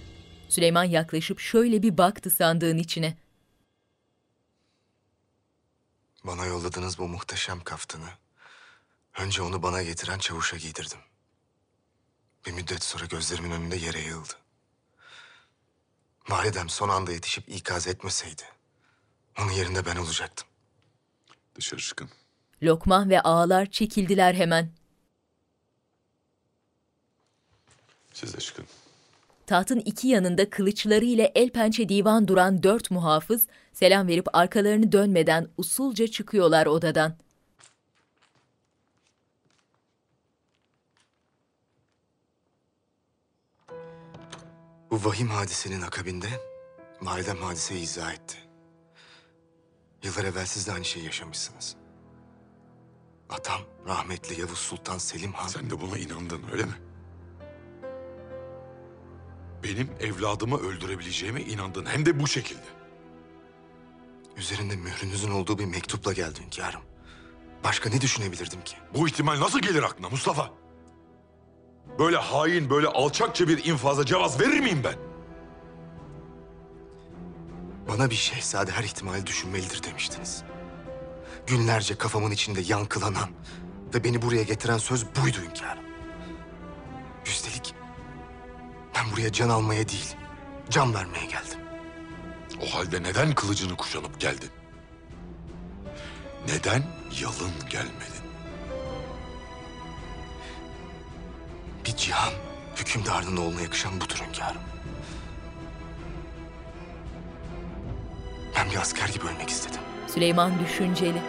Süleyman yaklaşıp şöyle bir baktı sandığın içine. Bana yolladığınız bu muhteşem kaftanı önce onu bana getiren çavuşa giydirdim. Bir müddet sonra gözlerimin önünde yere yığıldı. Validem son anda yetişip ikaz etmeseydi onun yerinde ben olacaktım. Dışarı çıkın. Lokman ve ağalar çekildiler hemen. Siz de çıkın. Tahtın iki yanında kılıçları ile el pençe divan duran dört muhafız selam verip arkalarını dönmeden usulca çıkıyorlar odadan. Bu vahim hadisenin akabinde validem hadiseyi izah etti. Yıllar evvel siz de aynı şeyi yaşamışsınız. Atam rahmetli Yavuz Sultan Selim Han... Sen de buna inandın öyle mi? Benim evladımı öldürebileceğime inandın hem de bu şekilde. Üzerinde mührünüzün olduğu bir mektupla geldi hünkârım. Başka ne düşünebilirdim ki? Bu ihtimal nasıl gelir aklına Mustafa? Böyle hain, böyle alçakça bir infaza cevaz verir miyim ben? Bana bir şehzade her ihtimali düşünmelidir demiştiniz. Günlerce kafamın içinde yankılanan ve beni buraya getiren söz buydu hünkârım. Üstelik ben buraya can almaya değil, can vermeye geldim. O halde neden kılıcını kuşanıp geldin? Neden yalın gelmedin? Bir cihan hükümdarının oğluna yakışan budur hünkârım. Ben bir asker gibi ölmek istedim. Süleyman düşünceli.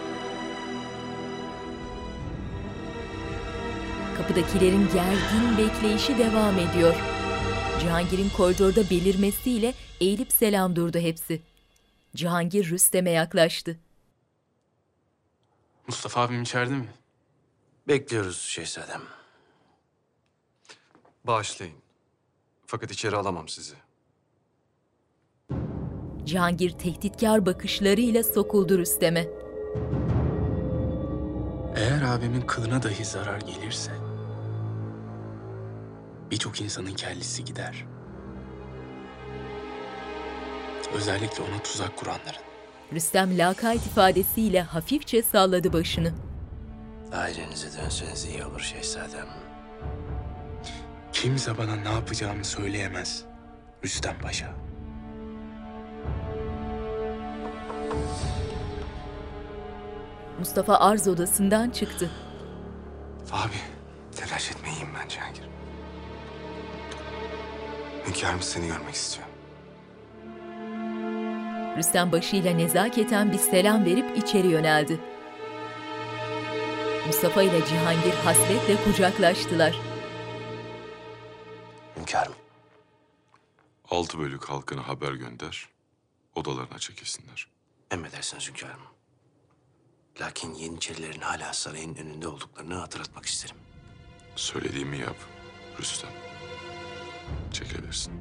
Kapıdakilerin gergin bekleyişi devam ediyor. Cihangir'in koridorda belirmesiyle eğilip selam durdu hepsi. Cihangir Rüstem'e yaklaştı. Mustafa abim içeride mi? Bekliyoruz şehzadem. Bağışlayın. Fakat içeri alamam sizi. Cihangir tehditkar bakışlarıyla sokuldu Rüstem'e. Eğer abimin kılına dahi zarar gelirse birçok insanın kellesi gider. Özellikle ona tuzak kuranların. Rüstem lakayt ifadesiyle hafifçe salladı başını. Ailenize dönseniz iyi olur şehzadem. Kimse bana ne yapacağımı söyleyemez. Rüstem Paşa. Mustafa arz odasından çıktı. Abi, telaş etme iyiyim ben Cihangir. Hünkârımız seni görmek istiyor. Rüstem başıyla nezaketen bir selam verip içeri yöneldi. Mustafa ile Cihangir hasretle kucaklaştılar. Hünkârım. Altı bölük halkına haber gönder. Odalarına çekilsinler. Emredersiniz hünkârım. Lakin Yeniçerilerin hala sarayın önünde olduklarını hatırlatmak isterim. Söylediğimi yap Rüstem. Çekilirsin.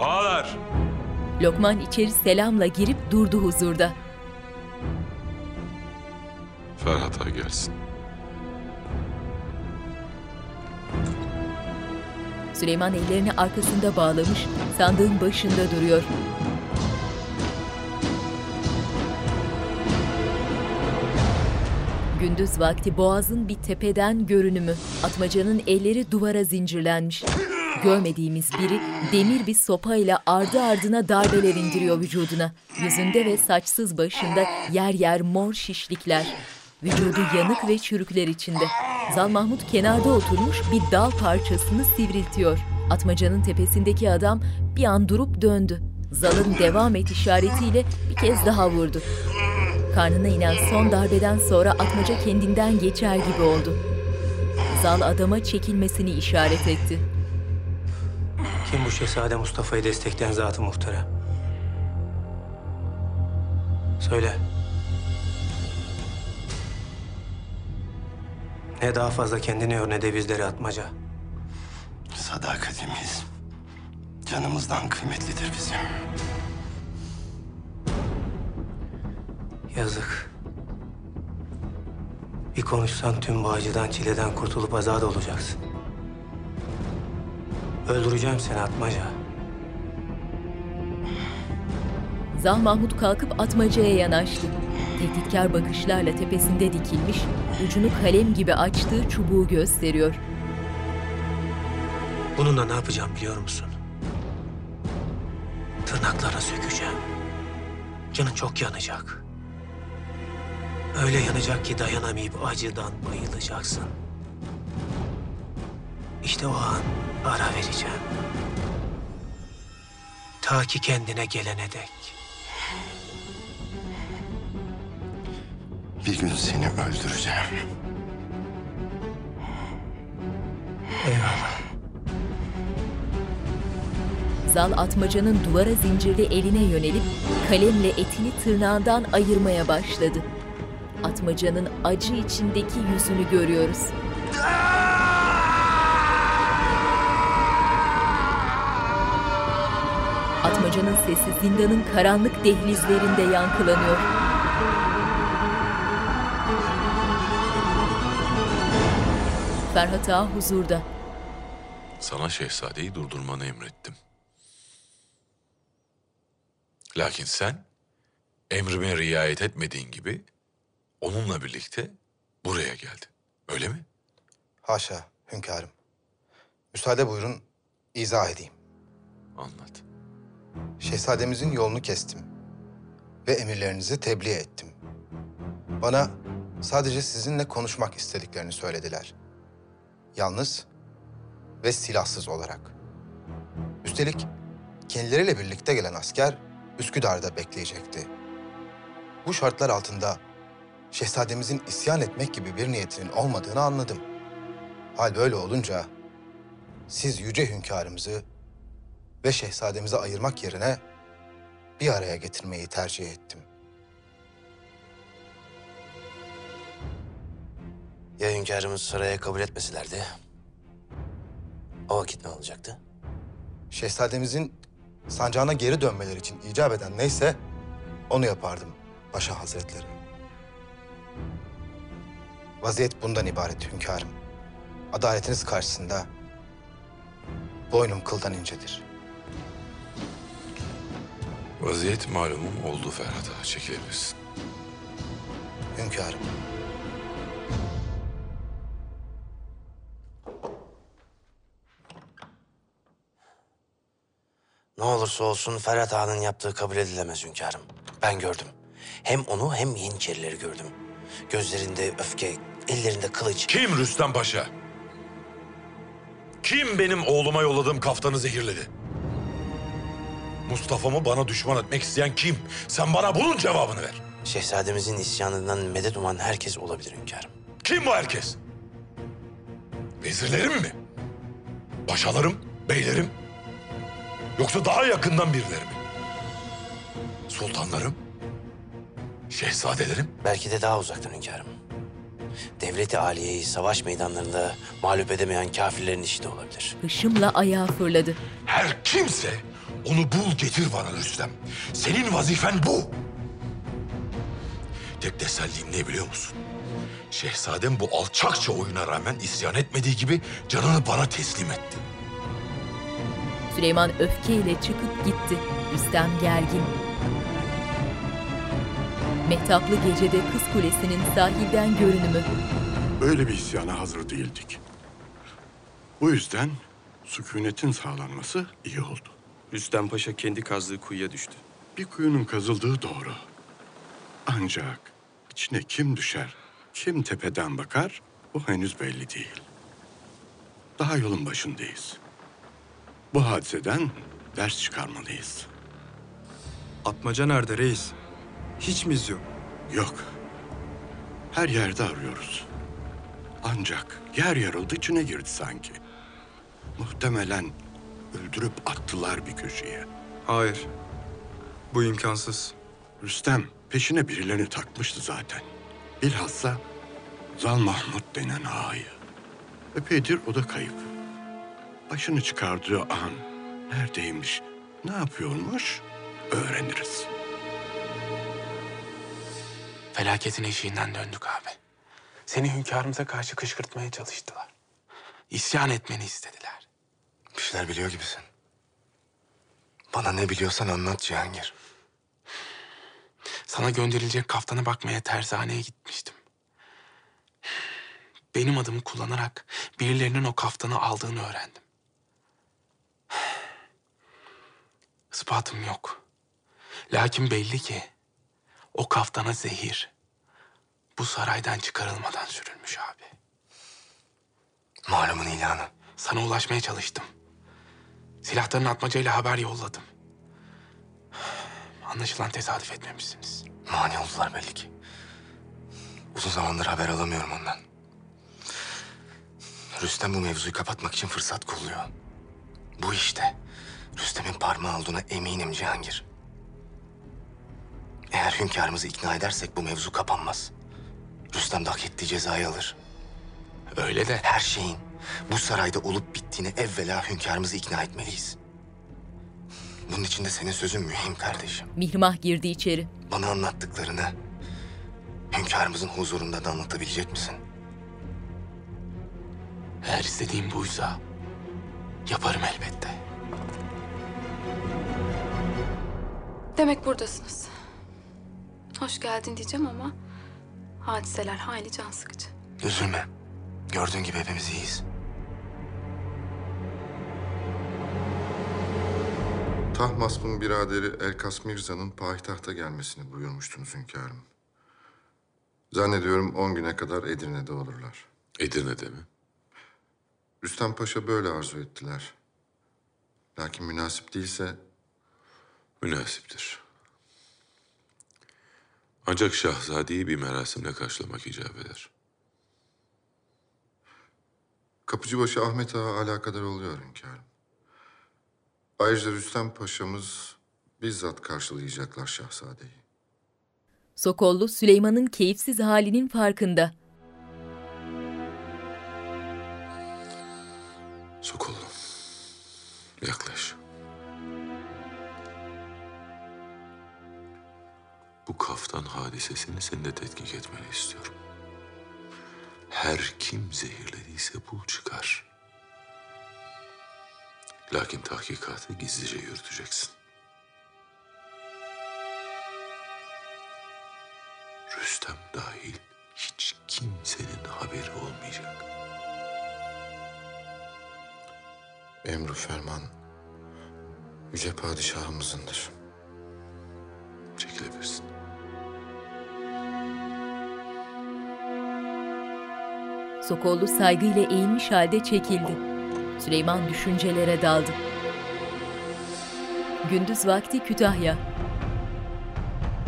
Ağalar! Lokman içeri selamla girip durdu huzurda. Ferhat ağa gelsin. Süleyman ellerini arkasında bağlamış, sandığın başında duruyor. Gündüz vakti boğazın bir tepeden görünümü. Atmacanın elleri duvara zincirlenmiş. Görmediğimiz biri demir bir sopayla ardı ardına darbeler indiriyor vücuduna. Yüzünde ve saçsız başında yer yer mor şişlikler. Vücudu yanık ve çürükler içinde. Zal Mahmut kenarda oturmuş bir dal parçasını sivriltiyor. Atmacanın tepesindeki adam bir an durup döndü. Zal'ın devam et işaretiyle bir kez daha vurdu. Karnına inen son darbeden sonra atmaca kendinden geçer gibi oldu. Zal adama çekilmesini işaret etti. Kim bu Şehzade Mustafa'yı destekleyen zatı muhterem? Söyle. Ne daha fazla kendini yor ne de bizleri atmaca. Sadakatimiz canımızdan kıymetlidir bizim. Yazık. Bir konuşsan tüm bu acıdan, çileden kurtulup azad olacaksın. Öldüreceğim seni atmaca. Zal Mahmut kalkıp atmacaya yanaştı. Tehditkar bakışlarla tepesinde dikilmiş, ucunu kalem gibi açtığı çubuğu gösteriyor. Bununla ne yapacağım biliyor musun? Tırnaklara sökeceğim. Canın çok yanacak. Öyle yanacak ki dayanamayıp acıdan bayılacaksın. İşte o an ara vereceğim. Ta ki kendine gelene dek. Bir gün seni öldüreceğim. Eyvallah. Zal atmacanın duvara zincirli eline yönelip kalemle etini tırnağından ayırmaya başladı. Atmacanın acı içindeki yüzünü görüyoruz. Atmacanın sesi zindanın karanlık dehlizlerinde yankılanıyor. Ferhat Ağa huzurda. Sana şehzadeyi durdurmanı emrettim. Lakin sen emrime riayet etmediğin gibi onunla birlikte buraya geldin. Öyle mi? Haşa hünkârım. Müsaade buyurun izah edeyim. Anlat. Şehzademizin yolunu kestim. Ve emirlerinizi tebliğ ettim. Bana sadece sizinle konuşmak istediklerini söylediler. Yalnız ve silahsız olarak. Üstelik kendileriyle birlikte gelen asker Üsküdar'da bekleyecekti. Bu şartlar altında şehzademizin isyan etmek gibi bir niyetinin olmadığını anladım. Hal böyle olunca siz yüce hünkârımızı ve şehzademizi ayırmak yerine bir araya getirmeyi tercih ettim. Ya hünkârımız saraya kabul etmeselerdi? O vakit ne olacaktı? Şehzademizin sancağına geri dönmeleri için icap eden neyse onu yapardım Paşa Hazretleri. Vaziyet bundan ibaret hünkârım. Adaletiniz karşısında boynum kıldan incedir. Vaziyet malumum oldu Ferhat Ağa. Çekilebilirsin. Hünkârım. Ne olursa olsun Ferhat Ağa'nın yaptığı kabul edilemez hünkârım. Ben gördüm. Hem onu hem Yeniçerileri gördüm. Gözlerinde öfke, ellerinde kılıç. Kim Rüstem Paşa? Kim benim oğluma yolladığım kaftanı zehirledi? Mustafa'mı bana düşman etmek isteyen kim? Sen bana bunun cevabını ver. Şehzademizin isyanından medet uman herkes olabilir hünkârım. Kim bu herkes? Vezirlerim mi? Paşalarım, beylerim? Yoksa daha yakından birileri mi? Sultanlarım? Şehzadelerim? Belki de daha uzaktan hünkârım. Devleti aliyeyi savaş meydanlarında mağlup edemeyen kafirlerin işi de olabilir. Hışımla ayağa fırladı. Her kimse Onu bul getir bana Rüstem. Senin vazifen bu. Tek tesellim ne biliyor musun? Şehzadem bu alçakça oyuna rağmen isyan etmediği gibi canını bana teslim etti. Süleyman öfkeyle çıkıp gitti. Rüstem gergin. Mehtaplı gecede Kız Kulesi'nin sahilden görünümü. Böyle bir isyana hazır değildik. Bu yüzden sükunetin sağlanması iyi oldu. Rüstem Paşa kendi kazdığı kuyuya düştü. Bir kuyunun kazıldığı doğru. Ancak içine kim düşer, kim tepeden bakar bu henüz belli değil. Daha yolun başındayız. Bu hadiseden ders çıkarmalıyız. Atmaca nerede reis? Hiç mi iz yok? Yok. Her yerde arıyoruz. Ancak yer yarıldı içine girdi sanki. Muhtemelen öldürüp attılar bir köşeye. Hayır. Bu imkansız. Rüstem peşine birilerini takmıştı zaten. Bilhassa Zal Mahmut denen ağayı. Epeydir o da kayıp. Başını çıkardığı an neredeymiş, ne yapıyormuş öğreniriz. Felaketin eşiğinden döndük abi. Seni hünkârımıza karşı kışkırtmaya çalıştılar. İsyan etmeni istediler. Bir şeyler biliyor gibisin. Bana ne biliyorsan anlat Cihangir. Sana gönderilecek kaftana bakmaya tersaneye gitmiştim. Benim adımı kullanarak birilerinin o kaftanı aldığını öğrendim. Ispatım yok. Lakin belli ki o kaftana zehir bu saraydan çıkarılmadan sürülmüş abi. Malumun ilanı. Sana ulaşmaya çalıştım. Silahların atmacayla haber yolladım. Anlaşılan tesadüf etmemişsiniz. Mani oldular belli ki. Uzun zamandır haber alamıyorum ondan. Rüstem bu mevzuyu kapatmak için fırsat kolluyor. Bu işte Rüstem'in parmağı olduğuna eminim Cihangir. Eğer hünkârımızı ikna edersek bu mevzu kapanmaz. Rüstem de hak ettiği cezayı alır. Öyle de. Her şeyin bu sarayda olup bittiğini evvela hünkârımızı ikna etmeliyiz. Bunun için de senin sözün mühim kardeşim. Mihrimah girdi içeri. Bana anlattıklarını hünkârımızın huzurunda da anlatabilecek misin? Eğer istediğim buysa yaparım elbette. Demek buradasınız. Hoş geldin diyeceğim ama hadiseler hayli can sıkıcı. Üzülme. Gördüğün gibi hepimiz iyiyiz. Tahmasp'ın biraderi Elkas Mirza'nın payitahta gelmesini buyurmuştunuz hünkârım. Zannediyorum on güne kadar Edirne'de olurlar. Edirne'de mi? Rüstem Paşa böyle arzu ettiler. Lakin münasip değilse Münasiptir. Ancak şahzadeyi bir merasimle karşılamak icap eder. Kapıcıbaşı Ahmet Ağa alakadar oluyor hünkârım. Ayrıca Rüstem Paşa'mız bizzat karşılayacaklar şahzadeyi. Sokollu Süleyman'ın keyifsiz halinin farkında. Sokollu. Yaklaş. Bu kaftan hadisesini sen de tetkik etmeni istiyorum. Her kim zehirlediyse bul çıkar. Lakin tahkikatı gizlice yürüteceksin. Rüstem dahil hiç kimsenin haberi olmayacak. Emru ferman yüce padişahımızındır. Çekilebilirsin. Sokollu saygıyla eğilmiş halde çekildi. Süleyman düşüncelere daldı. Gündüz vakti Kütahya.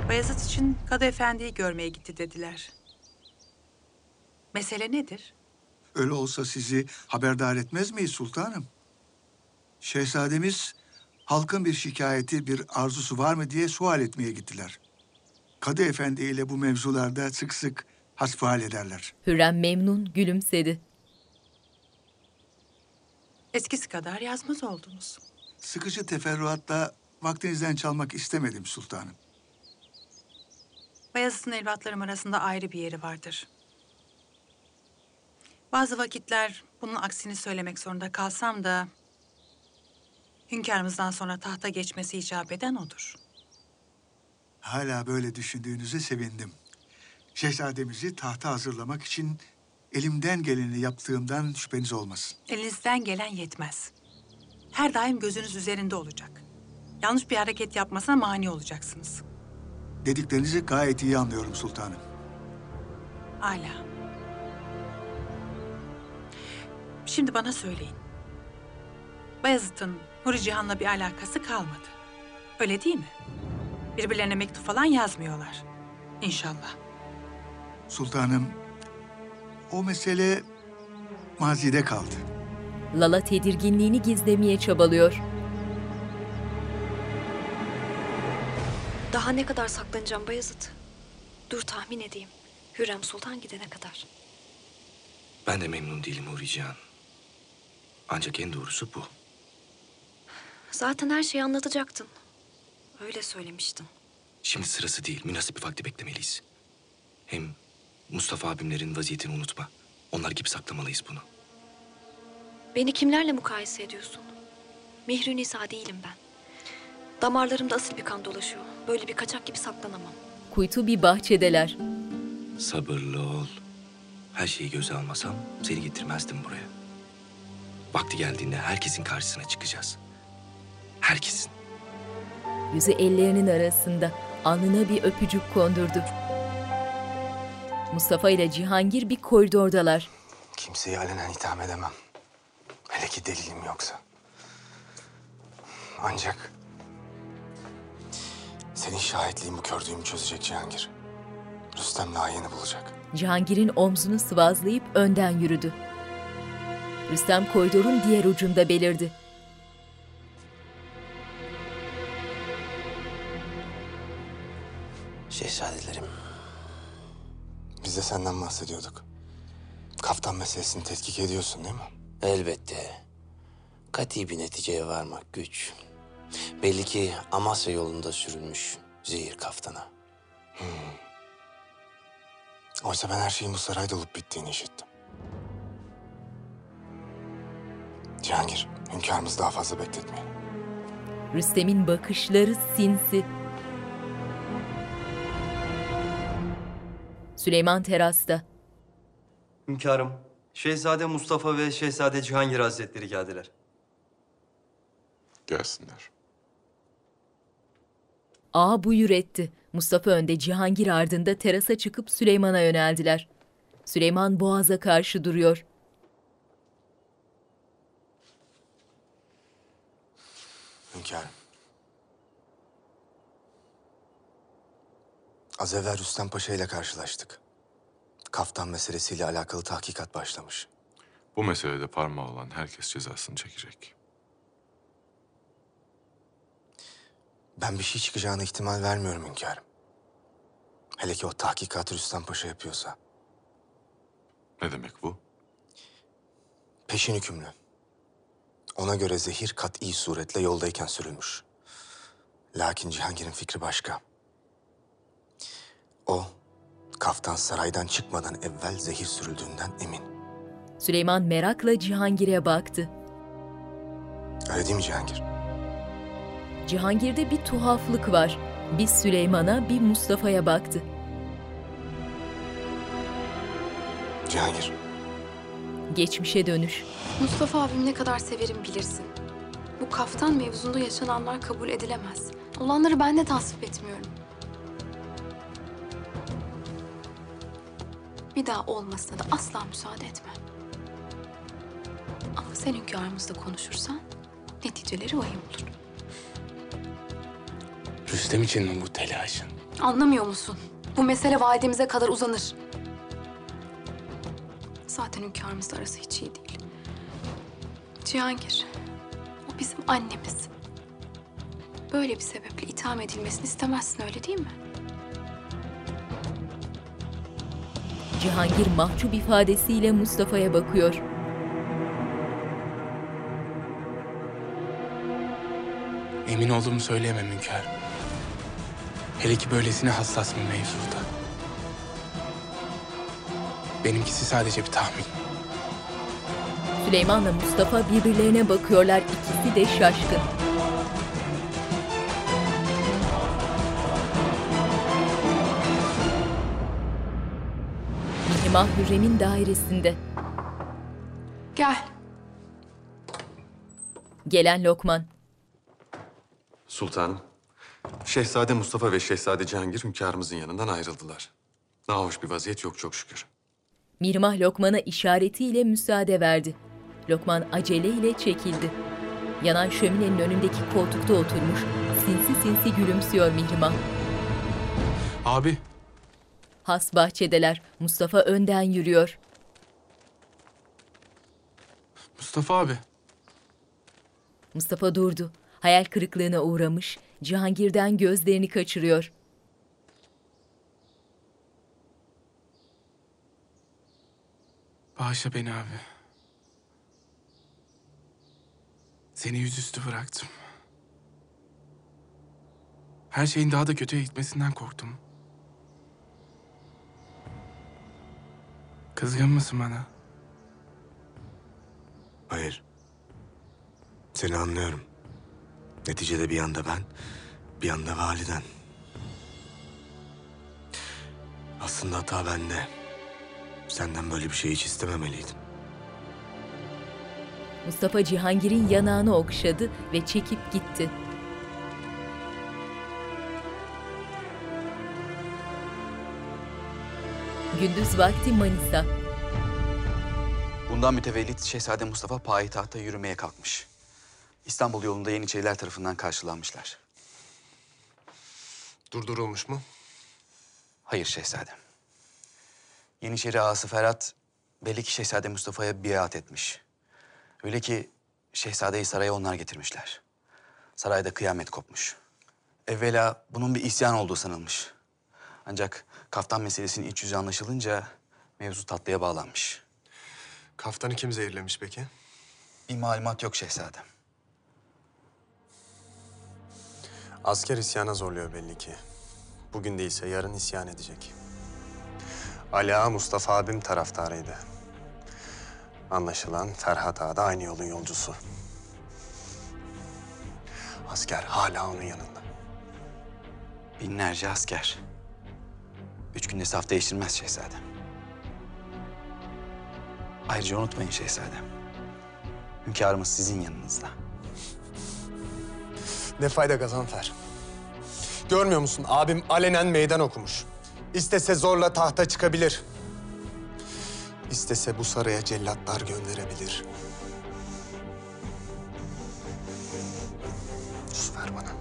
Bayezid için Kadı Efendi'yi görmeye gitti dediler. Mesele nedir? Öyle olsa sizi haberdar etmez miyiz sultanım? Şehzademiz halkın bir şikayeti, bir arzusu var mı diye sual etmeye gittiler. Kadı Efendi ile bu mevzularda sık sık hasbihal ederler. Hürrem memnun gülümsedi. Eskisi kadar yazmaz oldunuz. Sıkıcı teferruatla vaktinizden çalmak istemedim sultanım. Bayezid'in evlatlarım arasında ayrı bir yeri vardır. Bazı vakitler bunun aksini söylemek zorunda kalsam da... ...hünkârımızdan sonra tahta geçmesi icap eden odur. Hala böyle düşündüğünüze sevindim. Şehzademizi tahta hazırlamak için elimden geleni yaptığımdan şüpheniz olmasın. Elinizden gelen yetmez. Her daim gözünüz üzerinde olacak. Yanlış bir hareket yapmasına mani olacaksınız. Dediklerinizi gayet iyi anlıyorum sultanım. Âlâ. Şimdi bana söyleyin. Bayezid'in Huri Cihan'la bir alakası kalmadı. Öyle değil mi? Birbirlerine mektup falan yazmıyorlar. İnşallah. Sultanım, o mesele mazide kaldı. Lala tedirginliğini gizlemeye çabalıyor. Daha ne kadar saklanacağım Bayezid? Dur tahmin edeyim. Hürrem Sultan gidene kadar. Ben de memnun değilim Huri Cihan. Ancak en doğrusu bu. Zaten her şeyi anlatacaktın. Öyle söylemiştin. Şimdi sırası değil. Münasip bir vakti beklemeliyiz. Hem Mustafa abimlerin vaziyetini unutma. Onlar gibi saklamalıyız bunu. Beni kimlerle mukayese ediyorsun? Mihri Nisa değilim ben. Damarlarımda asil bir kan dolaşıyor. Böyle bir kaçak gibi saklanamam. Kuytu bir bahçedeler. Sabırlı ol. Her şeyi göze almasam seni getirmezdim buraya. Vakti geldiğinde herkesin karşısına çıkacağız. Herkesin. Yüzü ellerinin arasında alnına bir öpücük kondurdu. Mustafa ile Cihangir bir koridordalar. Kimseyi alenen itham edemem. Hele ki delilim yoksa. Ancak... Senin şahitliğin bu kördüğümü çözecek Cihangir. Rüstem layığını bulacak. Cihangir'in omzunu sıvazlayıp önden yürüdü. Rüstem koridorun diğer ucunda belirdi. Şehzadelerim. Biz de senden bahsediyorduk. Kaftan meselesini tetkik ediyorsun değil mi? Elbette. Kati bir neticeye varmak güç. Belli ki Amasya yolunda sürülmüş zehir kaftana. Oysa ben her şeyin bu sarayda olup bittiğini işittim. Cihangir, hünkârımızı daha fazla bekletmeyin. Rüstem'in bakışları sinsi. Süleyman terasta. Hünkârım, Şehzade Mustafa ve Şehzade Cihangir Hazretleri geldiler. Gelsinler. Ağa buyur etti. Mustafa önde Cihangir ardında terasa çıkıp Süleyman'a yöneldiler. Süleyman boğaza karşı duruyor. Hünkârım. Az evvel Rüstem Paşa ile karşılaştık. Kaftan meselesiyle alakalı tahkikat başlamış. Bu meselede parmağı olan herkes cezasını çekecek. Ben bir şey çıkacağına ihtimal vermiyorum hünkârım. Hele ki o tahkikatı Rüstem Paşa yapıyorsa. Ne demek bu? Peşin hükümlü. Ona göre zehir kat'i suretle yoldayken sürülmüş. Lakin Cihangir'in fikri başka. O, kaftan saraydan çıkmadan evvel zehir sürüldüğünden emin. Süleyman merakla Cihangir'e baktı. Öyle değil mi Cihangir? Cihangir'de bir tuhaflık var. Bir Süleyman'a bir Mustafa'ya baktı. Cihangir, Geçmişe dönüş. Mustafa abim ne kadar severim bilirsin. Bu kaftan mevzunda yaşananlar kabul edilemez. Olanları ben de tasvip etmiyorum. Bir daha olmasına da asla müsaade etmem. Ama sen hünkârımızla konuşursan neticeleri vahim olur. Rüstem için mi bu telaşın? Anlamıyor musun? Bu mesele validemize kadar uzanır. Zaten hünkârımızla arası hiç iyi değil. Cihangir, o bizim annemiz. Böyle bir sebeple itham edilmesini istemezsin öyle değil mi? Cihangir mahcup ifadesiyle Mustafa'ya bakıyor. Emin olduğumu söyleyemem hünkârım. Hele ki böylesine hassas bir mevzuda. Benimkisi sadece bir tahmin. Süleyman'la Mustafa birbirlerine bakıyorlar. İkisi de şaşkın. Mihrimah Hürrem'in dairesinde. Gel. Gelen Lokman. Sultanım, Şehzade Mustafa ve Şehzade Cihangir hünkârımızın yanından ayrıldılar. Nahoş bir vaziyet yok çok şükür. Mirmah Lokman'a işaretiyle müsaade verdi. Lokman aceleyle çekildi. Yanan şöminenin önündeki koltukta oturmuş, sinsi sinsi gülümsüyor Mihrimah. Abi, Has bahçedeler. Mustafa önden yürüyor. Mustafa abi. Mustafa durdu. Hayal kırıklığına uğramış, Cihangir'den gözlerini kaçırıyor. Bağışla beni abi. Seni yüzüstü bıraktım. Her şeyin daha da kötüye gitmesinden korktum. Kızgın mısın bana? Hayır. Seni anlıyorum. Neticede bir yanda ben, bir yanda validen. Aslında hata bende. Senden böyle bir şey hiç istememeliydim. Mustafa Cihangir'in yanağını okşadı ve çekip gitti. Gündüz vakti Manisa. Bundan mütevellit Şehzade Mustafa payitahta yürümeye kalkmış. İstanbul yolunda Yeniçeriler tarafından karşılanmışlar. Durdurulmuş mu? Hayır şehzadem. Yeniçeri ağası Ferhat belli ki Şehzade Mustafa'ya biat etmiş. Öyle ki Şehzade'yi saraya onlar getirmişler. Sarayda kıyamet kopmuş. Evvela bunun bir isyan olduğu sanılmış. Ancak kaftan meselesinin iç yüzü anlaşılınca mevzu tatlıya bağlanmış. Kaftanı kim zehirlemiş peki? Bir malumat yok şehzadem. Asker isyana zorluyor belli ki. Bugün değilse yarın isyan edecek. Ali Ağa Mustafa abim taraftarıydı. Anlaşılan Ferhat Ağa da aynı yolun yolcusu. Asker hala onun yanında. Binlerce asker. Üç günde saf değiştirmez şehzadem. Ayrıca unutmayın şehzadem. Hünkârımız sizin yanınızda. Ne fayda Gazanfer? Görmüyor musun? Abim alenen meydan okumuş. İstese zorla tahta çıkabilir. İstese bu saraya cellatlar gönderebilir. Sus ver bana.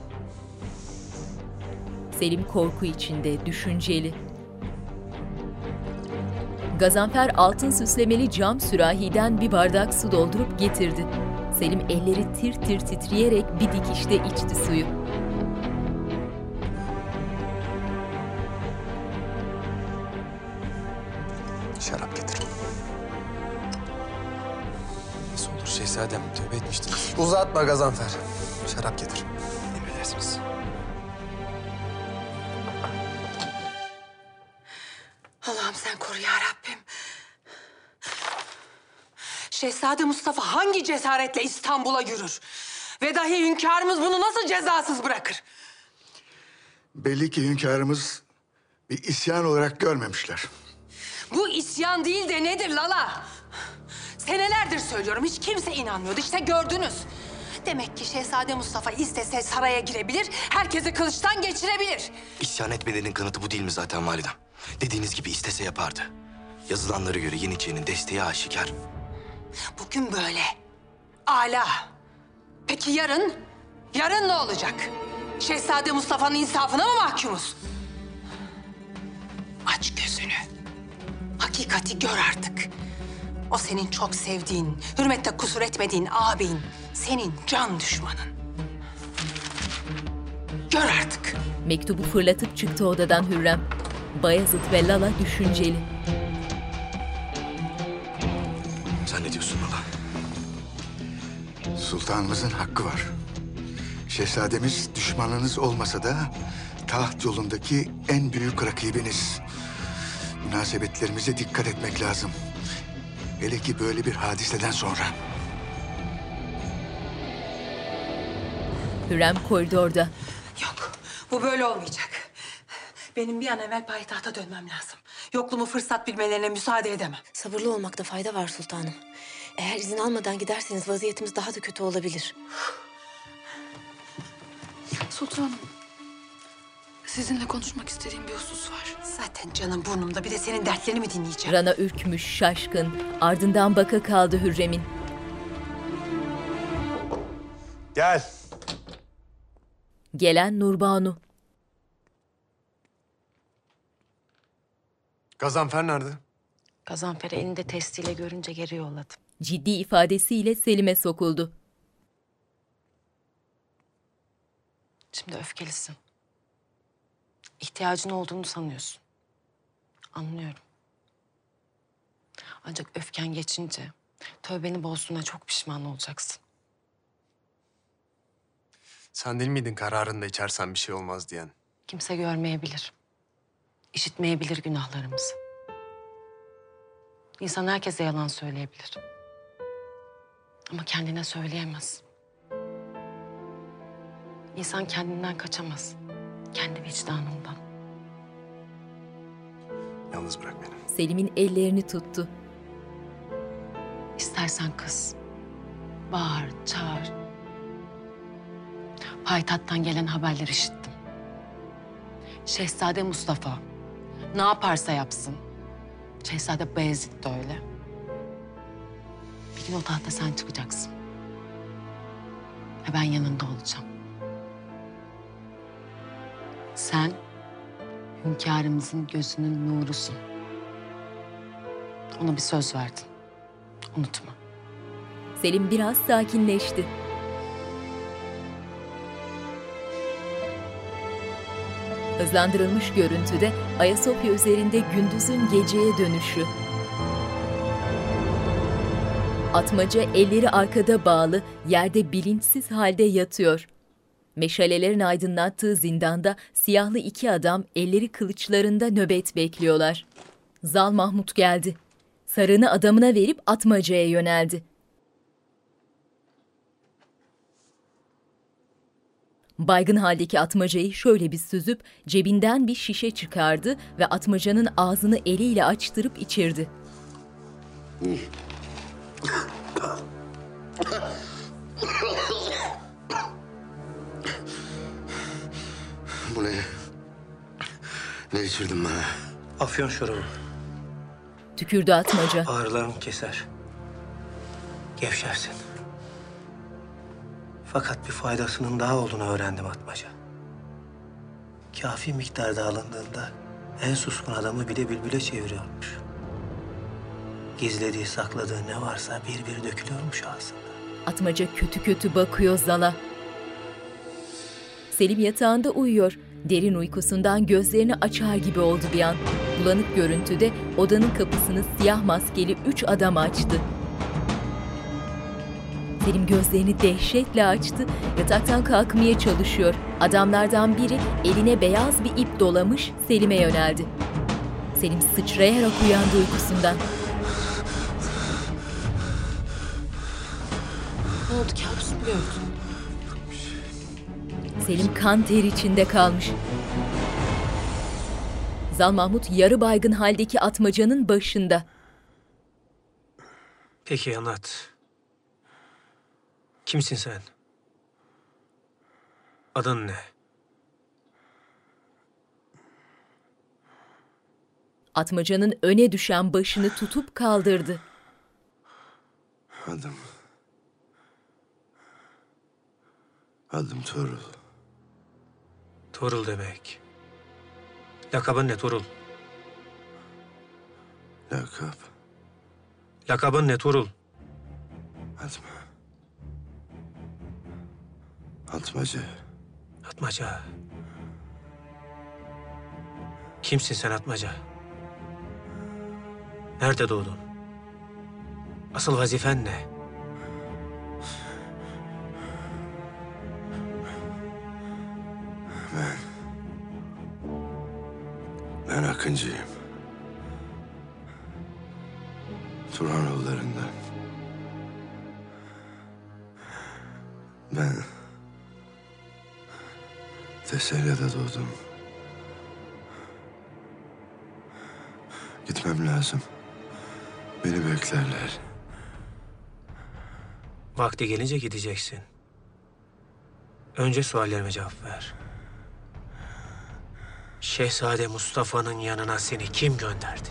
Selim korku içinde, düşünceli. Gazanfer altın süslemeli cam sürahiden bir bardak su doldurup getirdi. Selim elleri tir tir titreyerek bir dikişte içti suyu. Şarap getir. Nasıl olur şehzadem? Tövbe etmiştiniz. Uzatma Gazanfer. Şarap getir. Şehzade Mustafa hangi cesaretle İstanbul'a yürür? Ve dahi hünkârımız bunu nasıl cezasız bırakır? Belli ki hünkârımız bir isyan olarak görmemişler. Bu isyan değil de nedir Lala? Senelerdir söylüyorum hiç kimse inanmıyordu işte gördünüz. Demek ki Şehzade Mustafa istese saraya girebilir, herkesi kılıçtan geçirebilir. İsyan etmelerinin kanıtı bu değil mi zaten validem? Dediğiniz gibi istese yapardı. Yazılanlara göre Yeniçeri'nin desteği aşikar. Bugün böyle. Ala. Peki yarın? Yarın ne olacak? Şehzade Mustafa'nın insafına mı mahkumuz? Aç gözünü. Hakikati gör artık. O senin çok sevdiğin, hürmette kusur etmediğin abin, senin can düşmanın. Gör artık. Mektubu fırlatıp çıktı odadan Hürrem. Bayezid ve Lala düşünceli. Sultanımızın hakkı var. Şehzademiz düşmanınız olmasa da taht yolundaki en büyük rakibiniz. Münasebetlerimize dikkat etmek lazım. Hele ki böyle bir hadiseden sonra. Hürrem koridorda. Bu böyle olmayacak. Benim bir an evvel payitahta dönmem lazım. Yokluğumu fırsat bilmelerine müsaade edemem. Sabırlı olmakta fayda var sultanım. Eğer izin almadan giderseniz vaziyetimiz daha da kötü olabilir. Sultanım. Sizinle konuşmak istediğim bir husus var. Zaten canım burnumda. Bir de senin dertlerini mi dinleyeceğim? Rana ürkmüş, şaşkın. Ardından baka kaldı Hürrem'in. Gel. Gelen Nurbanu. Gazanfer nerede? Gazanfer'i elinde testiyle görünce geri yolladım. Ciddi ifadesiyle Selim'e sokuldu. Şimdi öfkelisin. İhtiyacın olduğunu sanıyorsun. Anlıyorum. Ancak öfken geçince tövbeni bozduğuna çok pişman olacaksın. Sen değil miydin kararında içersen bir şey olmaz diyen? Kimse görmeyebilir. İşitmeyebilir günahlarımızı. İnsan herkese yalan söyleyebilir. Ama kendine söyleyemez. İnsan kendinden kaçamaz. Kendi vicdanından. Yalnız bırak beni. Selim'in ellerini tuttu. İstersen kız. Bağır, çağır. Payitahttan gelen haberleri işittim. Şehzade Mustafa ne yaparsa yapsın. Şehzade Beyazıt da öyle. O tahta sen çıkacaksın. Ve ben yanında olacağım. Sen hünkârımızın gözünün nurusun. Ona bir söz verdin. Unutma. Selim biraz sakinleşti. Hızlandırılmış görüntüde Ayasofya üzerinde gündüzün geceye dönüşü. Atmaca elleri arkada bağlı, yerde bilinçsiz halde yatıyor. Meşalelerin aydınlattığı zindanda siyahlı iki adam elleri kılıçlarında nöbet bekliyorlar. Zal Mahmut geldi. Sarığını adamına verip atmacaya yöneldi. Baygın haldeki atmacayı şöyle bir süzüp cebinden bir şişe çıkardı ve atmacanın ağzını eliyle açtırıp içirdi. Bu ne? Ne içirdin bana? Afyon şurubu. Tükürdü atmaca. Ağrılarını keser. Gevşersin. Fakat bir faydasının daha olduğunu öğrendim Atmaca. Kafi miktarda alındığında en suskun adamı bile bülbüle çeviriyormuş. Gizlediği, sakladığı ne varsa bir bir dökülüyormuş ağzında. Atmaca kötü kötü bakıyor Zal'a. Selim yatağında uyuyor. Derin uykusundan gözlerini açar gibi oldu bir an. Bulanık görüntüde odanın kapısını siyah maskeli üç adam açtı. Selim gözlerini dehşetle açtı. Yataktan kalkmaya çalışıyor. Adamlardan biri eline beyaz bir ip dolamış Selim'e yöneldi. Selim sıçrayarak uyandı uykusundan. Oldu kabus mu gördün? Selim kan ter içinde kalmış. Zal Mahmut yarı baygın haldeki atmacanın başında. Peki anlat. Kimsin sen? Adın ne? Atmacanın öne düşen başını tutup kaldırdı. Adım. Adım Torul. Torul demek. Lakabın ne Torul? Lakap. Lakabın ne Torul? Atma. Atmaca. Atmaca. Kimsin sen Atmaca? Nerede doğdun? Asıl vazifen ne? Ben... Ben Akıncı'yım. Turhanoğullarından. Ben... Teselya'da doğdum. Gitmem lazım. Beni beklerler. Vakti gelince gideceksin. Önce suallerime cevap ver. Şehzade Mustafa'nın yanına seni kim gönderdi?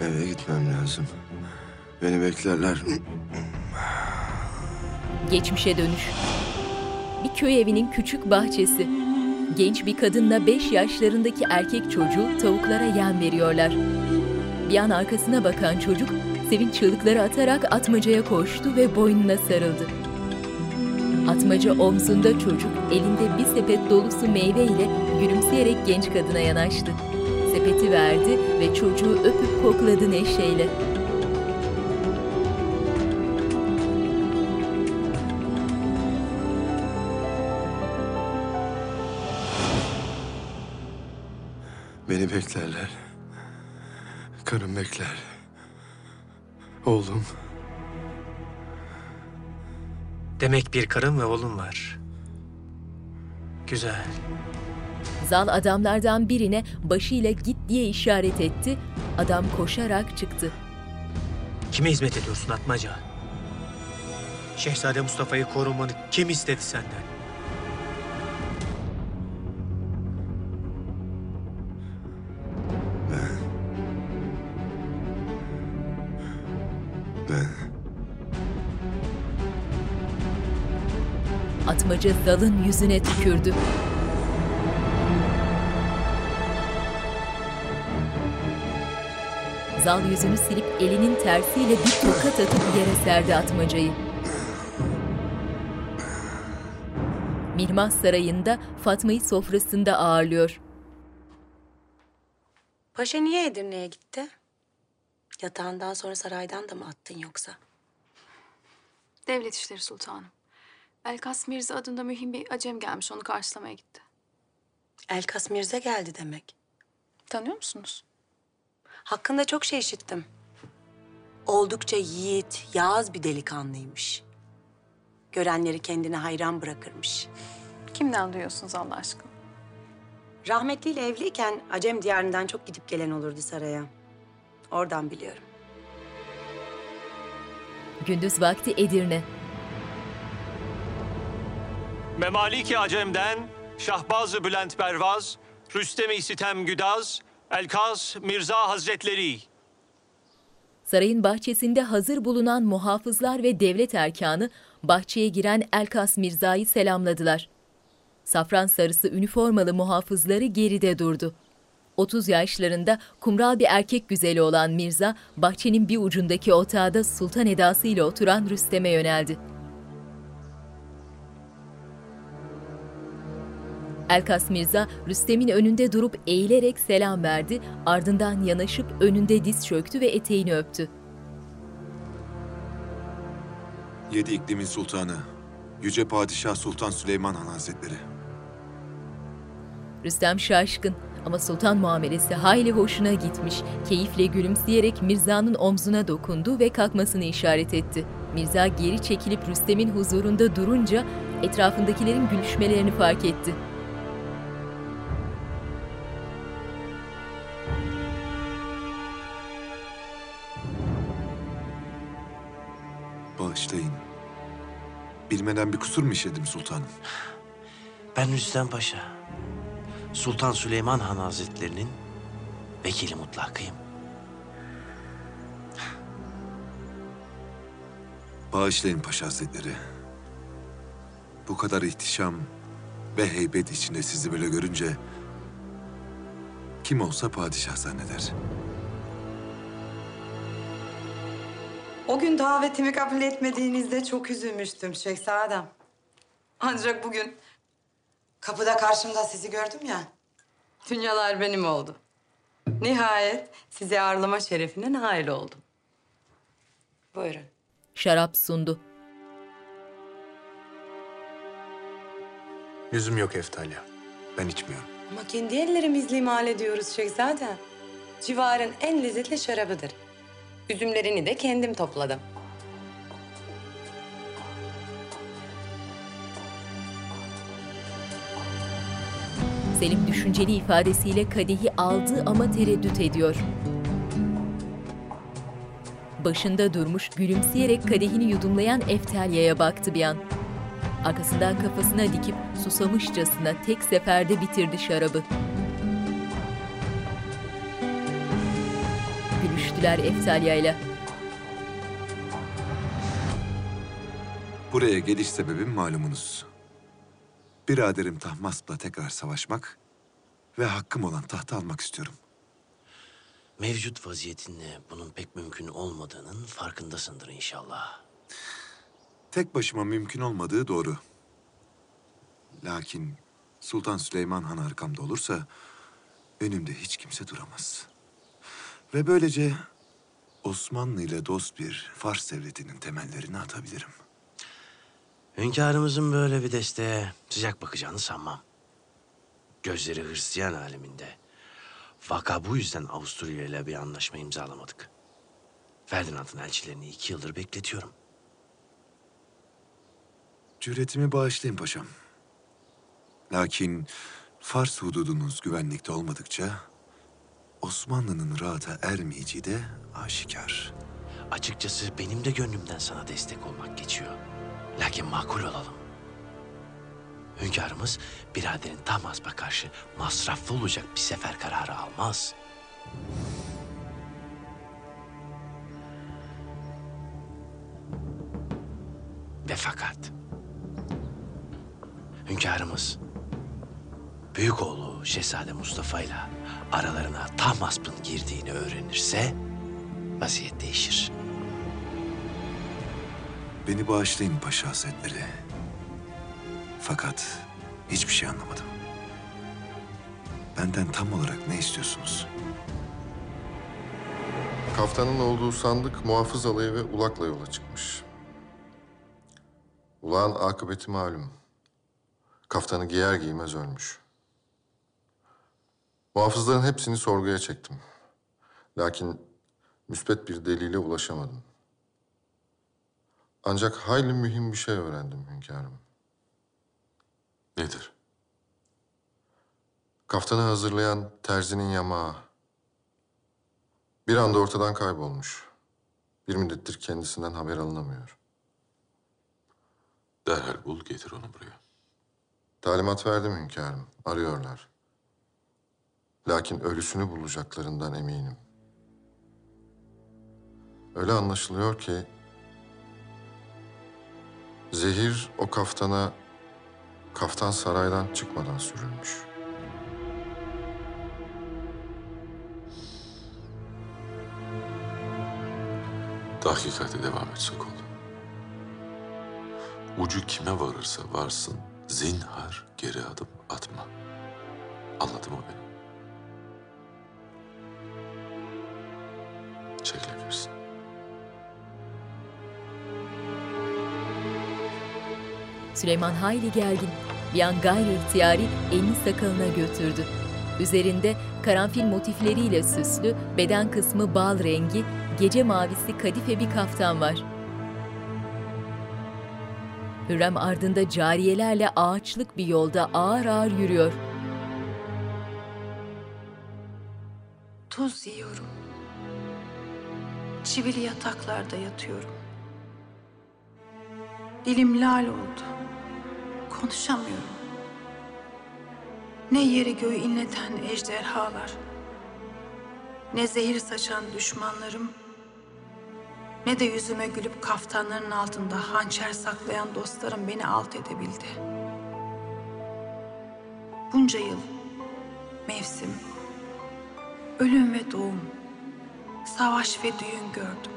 Eve gitmem lazım. Beni beklerler. Geçmişe dönüş. Bir köy evinin küçük bahçesi. Genç bir kadınla 5 yaşlarındaki erkek çocuğu tavuklara yem veriyorlar. Bir an arkasına bakan çocuk sevinç çığlıkları atarak atmacaya koştu ve boynuna sarıldı. Atmaca omzunda çocuk, elinde bir sepet dolusu meyve ile gülümseyerek genç kadına yanaştı. Sepeti verdi ve çocuğu öpüp kokladı neşeyle. Beni beklerler. Karım bekler. Oğlum. Demek bir karın ve oğlun var. Güzel. Zal adamlardan birine başıyla git diye işaret etti. Adam koşarak çıktı. Kime hizmet ediyorsun Atmaca? Şehzade Mustafa'yı korumanı kim istedi senden? Atmaca Zal'ın yüzüne tükürdü. Zal yüzünü silip elinin tersiyle bir tokat atıp yere serdi atmacayı. Mihmah Sarayı'nda Fatma'yı sofrasında ağırlıyor. Paşa niye Edirne'ye gitti? Yatağından sonra saraydan da mı attın yoksa? Devlet işleri sultanım. Elkas Mirza adında mühim bir acem gelmiş. Onu karşılamaya gitti. Elkas Mirza geldi demek. Tanıyor musunuz? Hakkında çok şey işittim. Oldukça yiğit, yağız bir delikanlıymış. Görenleri kendine hayran bırakırmış. Kimden duyuyorsunuz Allah aşkına? Rahmetliyle evliyken Acem diyarından çok gidip gelen olurdu saraya. Oradan biliyorum. Gündüz vakti Edirne. Memaliki Acem'den Şahbaz-ı Bülent Bervaz, Rüstem-i Sitem Güdaz, Elkas Mirza Hazretleri. Sarayın bahçesinde hazır bulunan muhafızlar ve devlet erkanı bahçeye giren Elkas Mirza'yı selamladılar. Safran sarısı üniformalı muhafızları geride durdu. 30 yaşlarında kumral bir erkek güzeli olan Mirza, bahçenin bir ucundaki otağda sultan edasıyla oturan Rüstem'e yöneldi. Elkas Mirza, Rüstem'in önünde durup eğilerek selam verdi, ardından yanaşıp önünde diz çöktü ve eteğini öptü. Yedi iklimin sultanı, Yüce Padişah Sultan Süleyman Han Hazretleri. Rüstem şaşkın ama sultan muamelesi hayli hoşuna gitmiş. Keyifle gülümseyerek Mirza'nın omzuna dokundu ve kalkmasını işaret etti. Mirza geri çekilip Rüstem'in huzurunda durunca etrafındakilerin gülüşmelerini fark etti. Bağışlayın. Bilmeden bir kusur mu işledim sultanım? Ben Rüstem Paşa. Sultan Süleyman Han Hazretlerinin vekili mutlakıyım. Bağışlayın Paşa Hazretleri. Bu kadar ihtişam ve heybet içinde sizi böyle görünce... ...kim olsa padişah zanneder. O gün davetimi kabul etmediğinizde çok üzülmüştüm şehzadem. Ancak bugün kapıda karşımda sizi gördüm ya. Dünyalar benim oldu. Nihayet sizi ağırlama şerefine nail oldum. Buyurun. Şarap sundu. Yüzüm yok Eftalya. Ben içmiyorum. Ama kendi ellerimizle imal ediyoruz şehzadem. Civarın en lezzetli şarabıdır. Üzümlerini de kendim topladım. Selim düşünceli ifadesiyle kadehi aldı ama tereddüt ediyor. Başında durmuş gülümseyerek kadehini yudumlayan Eftalya'ya baktı bir an. Arkasından kafasına dikip susamışçasına tek seferde bitirdi şarabı. Gülüştüler Eftalya'yla. Buraya geliş sebebim malumunuz. Biraderim Tahmasp'la tekrar savaşmak ve hakkım olan tahtı almak istiyorum. Mevcut vaziyetinle bunun pek mümkün olmadığının farkındasındır inşallah. Tek başıma mümkün olmadığı doğru. Lakin Sultan Süleyman Han arkamda olursa önümde hiç kimse duramaz. Ve böylece Osmanlı ile dost bir Fars devletinin temellerini atabilirim. Hünkârımızın böyle bir desteğe sıcak bakacağını sanmam. Gözleri Hristiyan aleminde. Vaka bu yüzden Avusturya ile bir anlaşma imzalamadık. Ferdinand'ın elçilerini iki yıldır bekletiyorum. Cüretimi bağışlayın paşam. Lakin Fars hududunuz güvenlikte olmadıkça Osmanlı'nın rahata ermeyeceği de aşikar. Açıkçası benim de gönlümden sana destek olmak geçiyor. Lakin makul olalım. Hünkârımız biraderin Tahmasp'a karşı masraflı olacak bir sefer kararı almaz. Ve fakat hünkârımız büyük oğlu Şehzade Mustafa ile aralarına Tahmasp'ın girdiğini öğrenirse vaziyet değişir. Beni bağışlayın paşa hazretleri. Fakat hiçbir şey anlamadım. Benden tam olarak ne istiyorsunuz? Kaftanın olduğu sandık muhafız alayı ve ulakla yola çıkmış. Ulağın akıbeti malum. Kaftanı giyer giymez ölmüş. Muhafızların hepsini sorguya çektim. Lakin müspet bir delile ulaşamadım. Ancak hayli mühim bir şey öğrendim hünkârım. Nedir? Kaftanı hazırlayan terzinin yamağı bir anda ortadan kaybolmuş. Bir müddettir kendisinden haber alınamıyor. Derhal bul getir onu buraya. Talimat verdim hünkârım. Arıyorlar. Lakin ölüsünü bulacaklarından eminim. Öyle anlaşılıyor ki... Zehir o kaftana kaftan saraydan çıkmadan sürülmüş. Tahkikate devam et Sokol. Ucu kime varırsa varsın zinhar geri adım atma. Anladın mı beni? Çekilebilirsin. Süleyman hayli gergin. Bir an gayri ihtiyari elini sakalına götürdü. Üzerinde karanfil motifleriyle süslü, beden kısmı bal rengi, gece mavisi kadife bir kaftan var. Hürrem ardında cariyelerle ağaçlık bir yolda ağır ağır yürüyor. Tuz yiyorum. Çivili yataklarda yatıyorum. Dilim lal oldu. Konuşamıyorum. Ne yeri göğü inleten ejderhalar, ne zehir saçan düşmanlarım, ne de yüzüme gülüp kaftanların altında hançer saklayan dostlarım beni alt edebildi. Bunca yıl, mevsim, ölüm ve doğum, savaş ve düğün gördüm.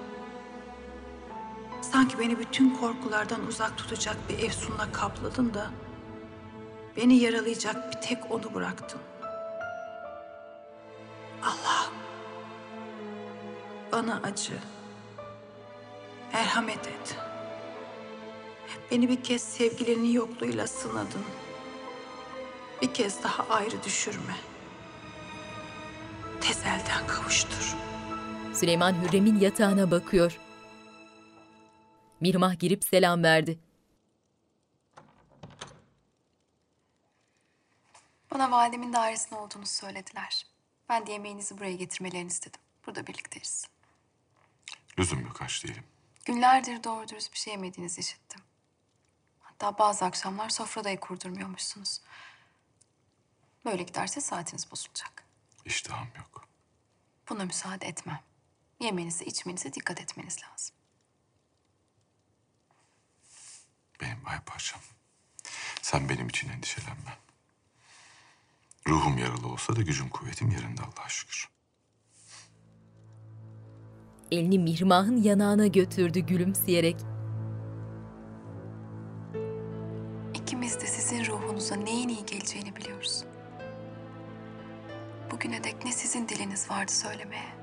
Sanki beni bütün korkulardan uzak tutacak bir efsunla kapladın da beni yaralayacak bir tek onu bıraktın. Allah'ım bana acı, merhamet et. Beni bir kez sevgilinin yokluğuyla sınadın. Bir kez daha ayrı düşürme. Tez elden kavuştur. Süleyman Hürrem'in yatağına bakıyor. Mirmah girip selam verdi. Bana validemin dairesinde olduğunu söylediler. Ben de yemeğinizi buraya getirmelerini istedim. Burada birlikteyiz. Lüzum yok aç değilim. Günlerdir doğru dürüst bir şey yemediğinizi işittim. Hatta bazı akşamlar sofradayı kurdurmuyormuşsunuz. Böyle giderse saatiniz bozulacak. İştahım yok. Buna müsaade etmem. Yemenize, içmenize dikkat etmeniz lazım. Benim ay parçam. Sen benim için endişelenme. Ruhum yaralı olsa da gücüm kuvvetim yerinde Allah'a şükür. Elini Mihrimah'ın yanağına götürdü gülümseyerek. İkimiz de sizin ruhunuza neyin iyi geleceğini biliyoruz. Bugüne dek ne sizin diliniz vardı söylemeye,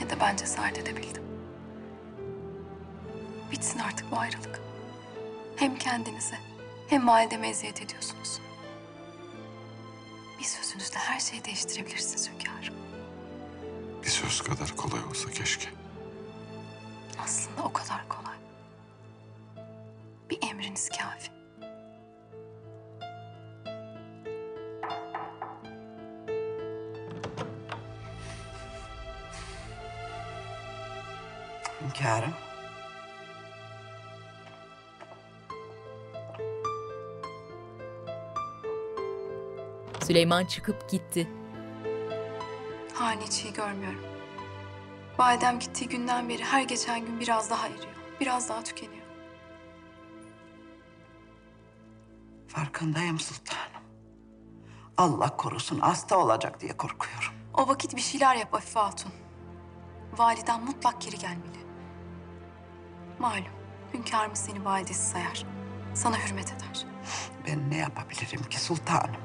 ne de ben cesaret edebildim. Bitsin artık bu ayrılık. Hem kendinize hem valideme eziyet ediyorsunuz. Bir sözünüzle her şeyi değiştirebilirsiniz hünkârım. Bir söz kadar kolay olsa keşke. Aslında o kadar kolay. Bir emriniz kafi. Hünkârım. Süleyman çıkıp gitti. Hane hiç iyi görmüyorum. Validem gittiği günden beri her geçen gün biraz daha eriyor. Biraz daha tükeniyor. Farkındayım sultanım. Allah korusun hasta olacak diye korkuyorum. O vakit bir şeyler yap Afife Hatun. Validen mutlak geri gelmeli. Malum hünkârımız seni validesi sayar. Sana hürmet eder. Ben ne yapabilirim ki sultanım?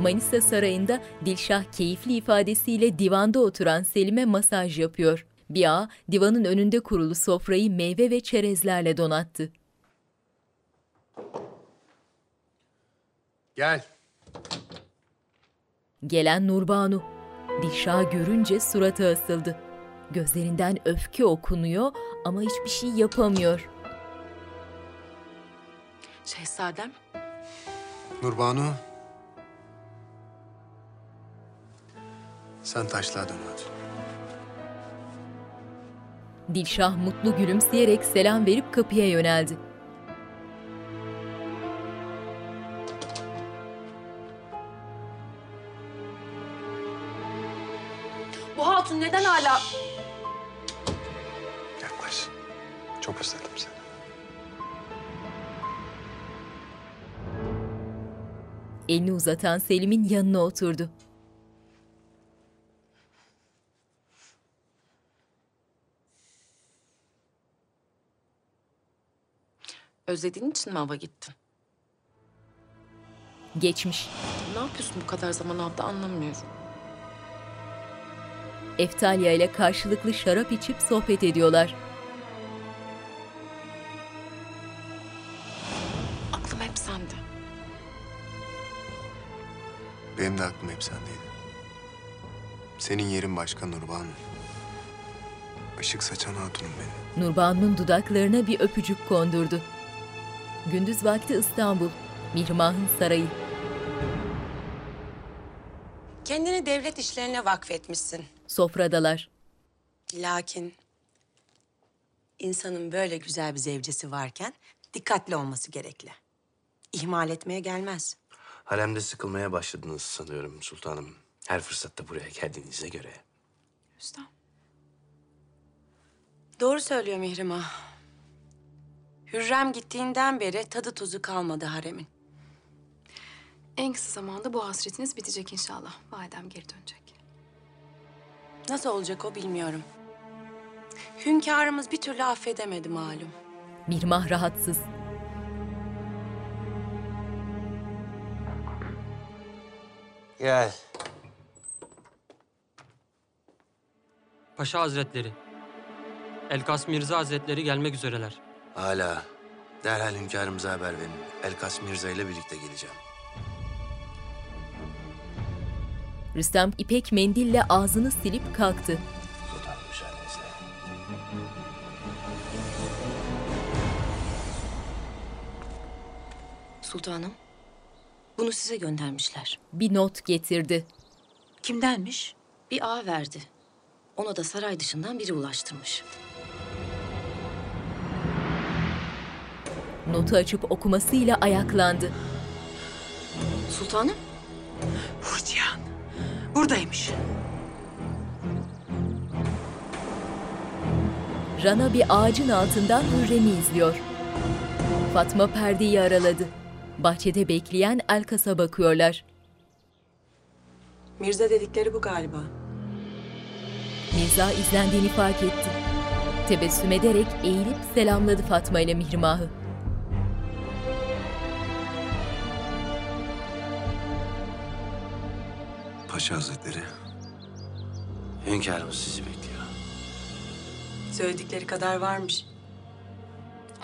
Manisa Sarayı'nda Dilşah keyifli ifadesiyle divanda oturan Selim'e masaj yapıyor. Bir ağa divanın önünde kurulu sofrayı meyve ve çerezlerle donattı. Gel. Gelen Nurbanu. Dilşah'ı görünce suratı asıldı. Gözlerinden öfke okunuyor ama hiçbir şey yapamıyor. Şehzadem, Nurbanu. Sen taşlığa dön hadi. Dilşah mutlu gülümseyerek selam verip kapıya yöneldi. bu hatun neden hala... Çok özledim seni. Elini uzatan Selim'in yanına oturdu. Özlediğin için mi hava gittin? Geçmiş. Ne yapıyorsun bu kadar zaman abla anlamıyorum. Eftalya ile karşılıklı şarap içip sohbet ediyorlar. Aklım hep sendeydi. Senin yerin başka Nurbanu. Işık saçan hatunum benim. Nurbanu'nun dudaklarına bir öpücük kondurdu. Gündüz vakti İstanbul, Mihrimah'ın sarayı. Kendini devlet işlerine vakfetmişsin. Sofradalar. Lakin insanın böyle güzel bir zevcesi varken dikkatli olması gerekli. İhmal etmeye gelmez. Haremde sıkılmaya başladınız sanıyorum sultanım. Her fırsatta buraya geldiğinize göre. Rüstem. Doğru söylüyor Mihrimah. Hürrem gittiğinden beri tadı tuzu kalmadı haremin. En kısa zamanda bu hasretiniz bitecek inşallah. Validem geri dönecek. Nasıl olacak o bilmiyorum. Hünkârımız bir türlü affedemedi malum. Mihrimah rahatsız. Gel. Paşa Hazretleri. Elkas Mirza Hazretleri gelmek üzereler. Hala. Derhal hünkârımıza haber verin. Elkas Mirza ile birlikte geleceğim. Rüstem ipek mendille ağzını silip kalktı. Sultanım müsaadenizle. Sultanım, bunu size göndermişler. Bir not getirdi. Kimdenmiş? Bir ağa verdi. Ona da saray dışından biri ulaştırmış. Notu açıp okumasıyla ayaklandı. Sultanım? Hurcihan. Buradaymış. Rana bir ağacın altından Hürrem'i izliyor. Fatma perdeyi araladı. Bahçede bekleyen Elkas'a bakıyorlar. Mirza dedikleri bu galiba. Mirza izlendiğini fark etti. Tebessüm ederek eğilip selamladı Fatma ile Mihrimah'ı. Paşa Hazretleri, Hünkârımız sizi bekliyor. Söyledikleri kadar varmış.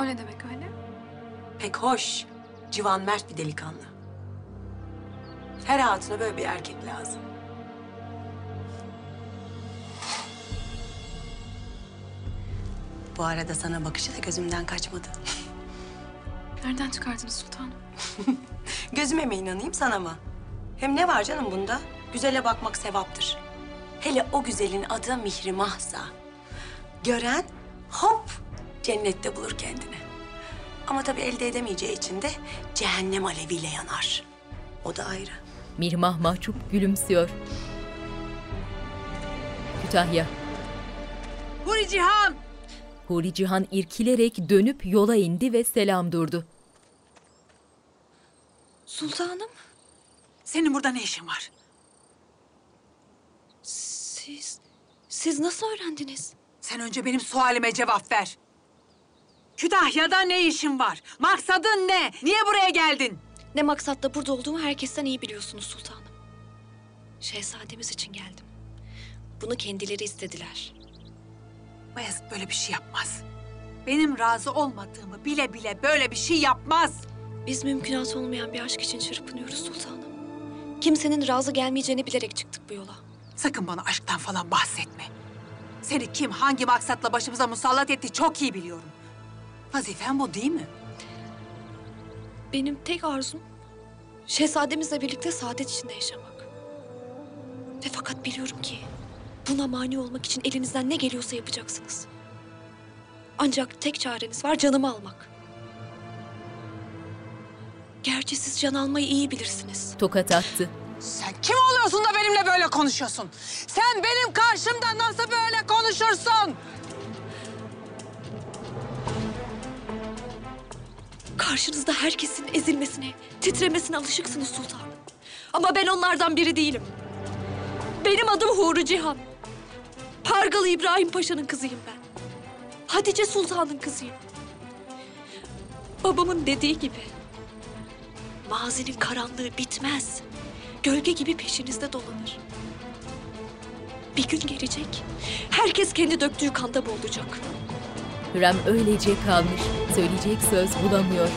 O ne demek öyle? Pek hoş. Civan mert bir delikanlı. Her hatuna böyle bir erkek lazım. Bu arada sana bakışı da gözümden kaçmadı. Nereden çıkardınız sultanım? Gözüme mi inanayım sana mı? Hem ne var canım bunda? Güzele bakmak sevaptır. Hele o güzelin adı Mihrimah'sa. Gören hop cennette bulur kendini. Ama tabii elde edemeyeceği için de cehennem aleviyle yanar. O da ayrı. Mihrimah mahcup gülümsüyor. Kütahya. Huri Cihan! Huri Cihan irkilerek dönüp yola indi ve selam durdu. Sultanım. Senin burada ne işin var? Siz, siz nasıl öğrendiniz? Sen önce benim sualime cevap ver. Kütahya'da ne işin var? Maksadın ne? Niye buraya geldin? Ne maksatla burada olduğumu herkesten iyi biliyorsunuz sultanım. Şehzademiz için geldim. Bunu kendileri istediler. Bayezid böyle bir şey yapmaz. Benim razı olmadığımı bile bile böyle bir şey yapmaz. Biz mümkünatı olmayan bir aşk için çırpınıyoruz sultanım. Kimsenin razı gelmeyeceğini bilerek çıktık bu yola. Sakın bana aşktan falan bahsetme. Seni kim hangi maksatla başımıza musallat etti çok iyi biliyorum. Vazifen bu değil mi? Benim tek arzum şehzademizle birlikte saadet içinde yaşamak. Ve fakat biliyorum ki buna mani olmak için elinizden ne geliyorsa yapacaksınız. Ancak tek çareniz var canımı almak. Gerçi siz can almayı iyi bilirsiniz. Tokat attı. Sen kim oluyorsun da benimle böyle konuşuyorsun? Sen benim karşımda nasıl böyle konuşursun? Karşınızda herkesin ezilmesine, titremesine alışıksınız sultanım. Ama ben onlardan biri değilim. Benim adım Huri Cihan. Pargalı İbrahim Paşa'nın kızıyım ben. Hatice Sultan'ın kızıyım. Babamın dediği gibi. Mazinin karanlığı bitmez. Gölge gibi peşinizde dolanır. Bir gün gelecek. Herkes kendi döktüğü kanda boğulacak. Hürrem öylece kalmış. Söyleyecek söz bulamıyor.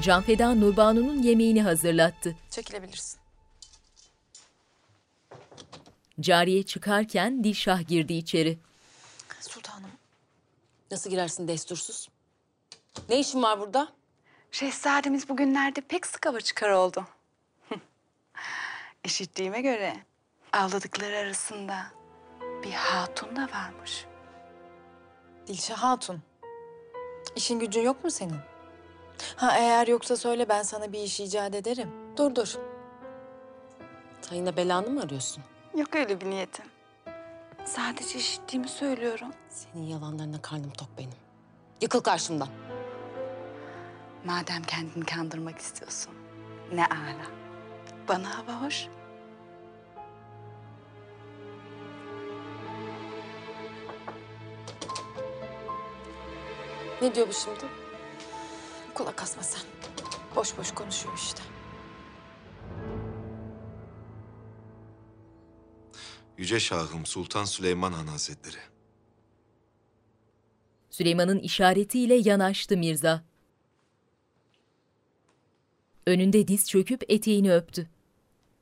Canfeda Nurbanu'nun yemeğini hazırlattı. Çekilebilirsin. Cariye çıkarken Dilşah girdi içeri. Sultanım. Nasıl girersin destursuz? Ne işin var burada? Şehzademiz bugünlerde pek sık hava çıkar oldu. İşittiğime göre avladıkları arasında bir hatun da varmış. Dilşah Hatun. İşin gücün yok mu senin? Ha eğer yoksa söyle ben sana bir iş icat ederim. Dur dur. Tayına belanı mı arıyorsun? Yok öyle bir niyetim. Sadece işittiğimi söylüyorum. Senin yalanlarına karnım tok benim. Yıkıl karşımdan. Madem kendini kandırmak istiyorsun. Ne ala. Bana hava hoş. Ne diyor bu şimdi? Kulak asma sen. Boş boş konuşuyor işte. Yüce Şahım Sultan Süleyman Han Hazretleri. Süleyman'ın işaretiyle yanaştı Mirza. Önünde diz çöküp eteğini öptü.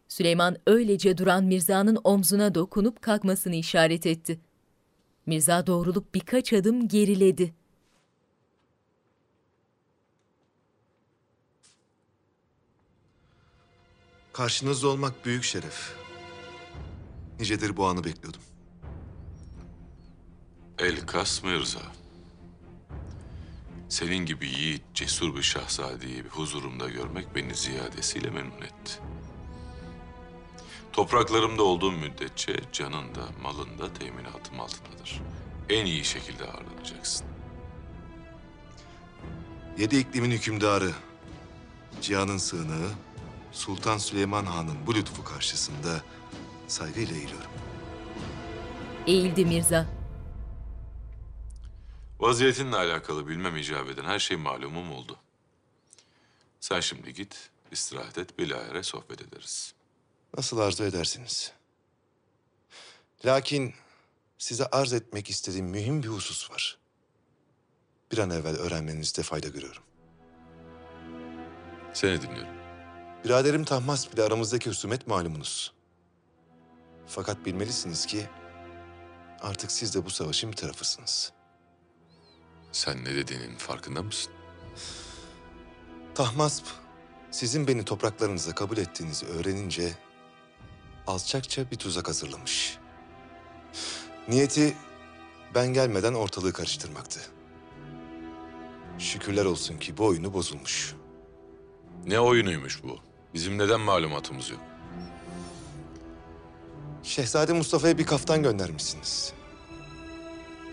Süleyman öylece duran Mirza'nın omzuna dokunup kalkmasını işaret etti. Mirza doğrulup birkaç adım geriledi. Karşınızda olmak büyük şeref. Nicedir bu anı bekliyordum. Elkas Mirza. Senin gibi yiğit, cesur bir şahzadeyi bir huzurumda görmek beni ziyadesiyle memnun etti. Topraklarımda olduğum müddetçe canın da malın da teminatım altındadır. En iyi şekilde ağırlanacaksın. Yedi iklimin hükümdarı, cihanın sığınağı, Sultan Süleyman Han'ın bu lütfu karşısında saygıyla eğiliyorum. Eğildi Mirza. Vaziyetinle alakalı bilmem icap eden her şey malumum oldu. Sen şimdi git, istirahat et, bilahare sohbet ederiz. Nasıl arzu edersiniz. Lakin size arz etmek istediğim mühim bir husus var. Bir an evvel öğrenmenizde fayda görüyorum. Seni dinliyorum. Biraderim Tahmas bile aramızdaki husumet malumunuz. Fakat bilmelisiniz ki artık siz de bu savaşın bir tarafısınız. Sen ne dediğinin farkında mısın? Tahmasp sizin beni topraklarınıza kabul ettiğinizi öğrenince alçakça bir tuzak hazırlamış. Niyeti ben gelmeden ortalığı karıştırmaktı. Şükürler olsun ki bu oyunu bozulmuş. Ne oyunuymuş bu? Bizim neden malumatımız yok? Şehzade Mustafa'ya bir kaftan göndermişsiniz.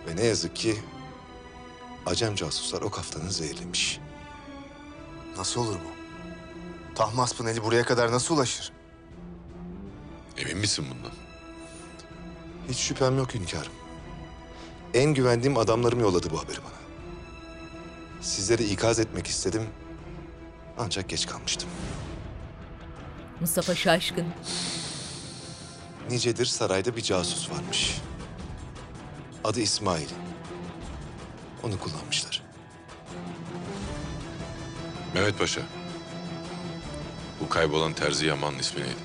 Ve ne yazık ki Acem casuslar o kaftanı zehirlemiş. Nasıl olur bu? Tahmasp'ın eli buraya kadar nasıl ulaşır? Emin misin bundan? Hiç şüphem yok hünkârım. En güvendiğim adamlarım yolladı bu haberi bana. Sizleri ikaz etmek istedim. Ancak geç kalmıştım. Mustafa şaşkın. Nicedir sarayda bir casus varmış. Adı İsmail. Onu kullanmışlar. Mehmet Paşa. Bu kaybolan Terzi Yaman'ın ismi neydi?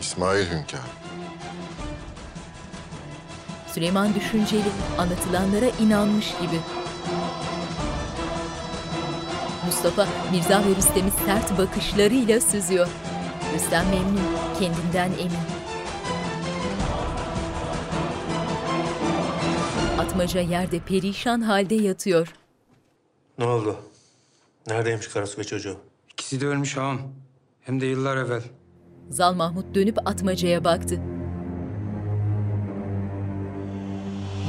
İsmail Hünkâr. Süleyman düşünceli, anlatılanlara inanmış gibi. Mustafa, Mirza ve Rüstem'i sert bakışlarıyla süzüyor. Rüstem memnun, kendinden emin. Atmaca yerde perişan halde yatıyor. Ne oldu? Neredeymiş karısı ve çocuğu? İkisi de ölmüş ağam. Hem de yıllar evvel. Zal Mahmut dönüp Atmaca'ya baktı.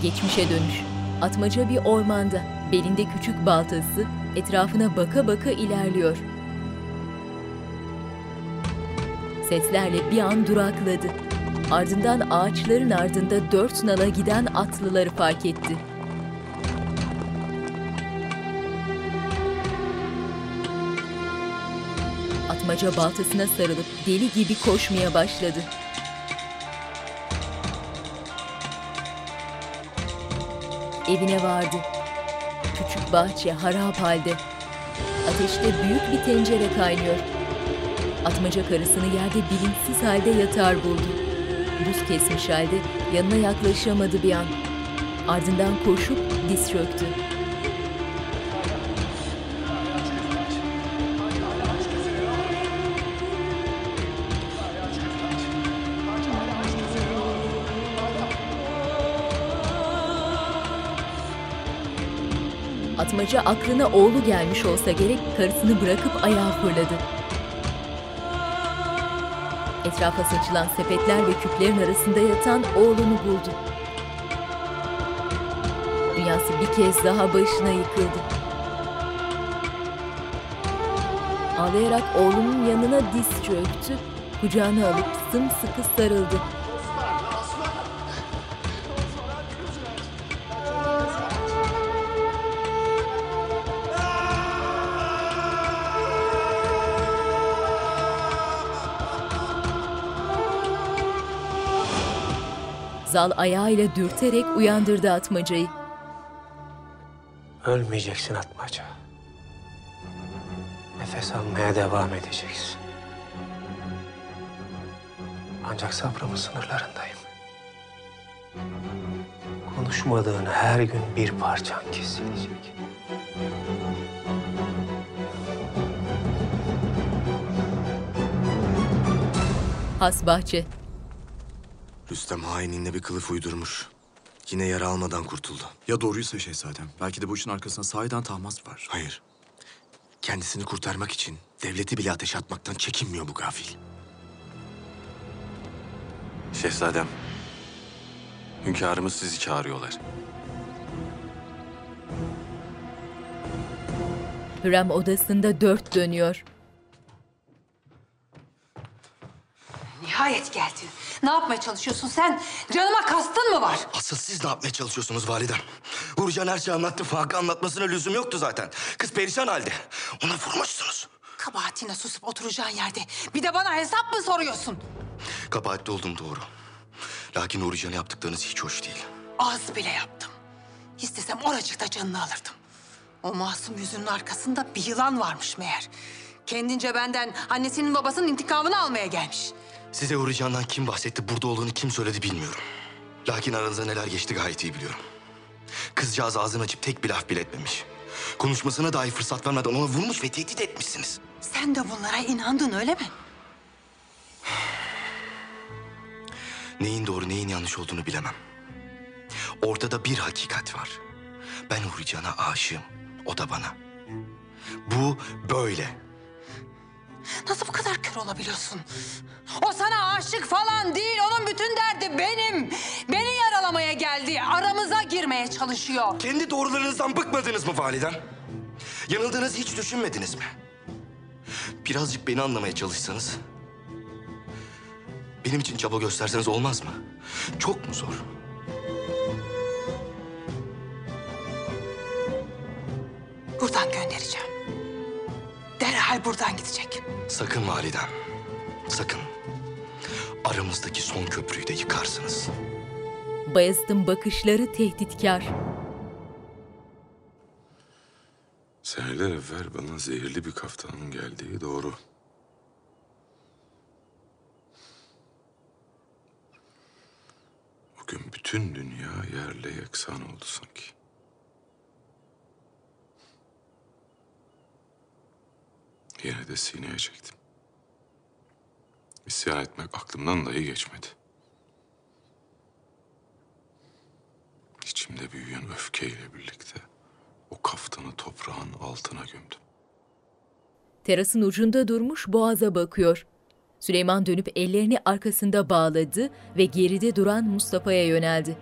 Geçmişe dönüş. Atmaca bir ormanda, belinde küçük baltası, etrafına baka baka ilerliyor. Seslerle bir an durakladı. Ardından ağaçların ardında dört nala giden atlıları fark etti. Atmaca baltasına sarılıp deli gibi koşmaya başladı. Evine vardı. Küçük bahçe harap halde. Ateşte büyük bir tencere kaynıyor. Atmaca karısını yerde bilinçsiz halde yatar buldu. Buz kesmiş halde yanına yaklaşamadı bir an. Ardından koşup diz çöktü. Atmaca aklına oğlu gelmiş olsa gerek karısını bırakıp ayağa fırladı. Etrafa saçılan sepetler ve küplerin arasında yatan oğlunu buldu. Dünyası bir kez daha başına yıkıldı. Ağlayarak oğlunun yanına diz çöktü, kucağına alıp sımsıkı sarıldı. Zal ayağıyla dürterek uyandırdı atmacayı. Ölmeyeceksin Atmaca. Nefes almaya devam edeceksin. Ancak sabrımın sınırlarındayım. Konuşmadığın her gün bir parçan kesilecek. Has Bahçe. Rüstem hainliğine bir kılıf uydurmuş. Yine yara almadan kurtuldu. Ya doğruysa şehzadem? Belki de bu işin arkasında sahiden Tahmas var. Hayır. Kendisini kurtarmak için devleti bile ateşe atmaktan çekinmiyor bu gafil. Şehzadem, hünkârımız sizi çağırıyorlar. Hürrem odasında dört dönüyor. Nihayet geldin. Ne yapmaya çalışıyorsun sen? Canıma kastın mı var? Asıl siz ne yapmaya çalışıyorsunuz validem? Uğurcan her şeyi anlattı. Fakat anlatmasına lüzum yoktu zaten. Kız perişan halde. Ona vurmuşsunuz. Kabahatine susup oturacağın yerde. Bir de bana hesap mı soruyorsun? Kabahatli oldum doğru. Lakin Uğurcan'a yaptıklarınız hiç hoş değil. Az bile yaptım. İstesem oracıkta canını alırdım. O masum yüzünün arkasında bir yılan varmış meğer. Kendince benden annesinin babasının intikamını almaya gelmiş. Size Uğurcan'dan kim bahsetti, burada olduğunu kim söyledi bilmiyorum. Lakin aranızda neler geçti gayet iyi biliyorum. Kızcağız ağzını açıp tek bir laf bile etmemiş. Konuşmasına dahi fırsat vermeden ona vurmuş ve tehdit etmişsiniz. Sen de bunlara inandın öyle mi? Neyin doğru neyin yanlış olduğunu bilemem. Ortada bir hakikat var. Ben Uğurcan'a aşığım. O da bana. Bu böyle. Nasıl bu kadar kör olabiliyorsun? O sana aşık falan değil. Onun bütün derdi benim. Beni yaralamaya geldi. Aramıza girmeye çalışıyor. Kendi doğrularınızdan bıkmadınız mı validem? Yanıldığınızı hiç düşünmediniz mi? Birazcık beni anlamaya çalışsanız... ...benim için çaba gösterseniz olmaz mı? Çok mu zor? Buradan göndereceğim. Derhal buradan gidecek. Sakın validem. Sakın. Aramızdaki son köprüyü de yıkarsınız. Bayezid'in bakışları tehditkar. Seneler evvel bana zehirli bir kaftanın geldiği doğru. O gün bütün dünya yerle yeksan oldu sanki. Yine de sineye çektim. İsyan etmek aklımdan dahi geçmedi. İçimde büyüyen öfkeyle birlikte o kaftanı toprağın altına gömdüm. Terasın ucunda durmuş boğaza bakıyor. Süleyman dönüp ellerini arkasında bağladı ve geride duran Mustafa'ya yöneldi.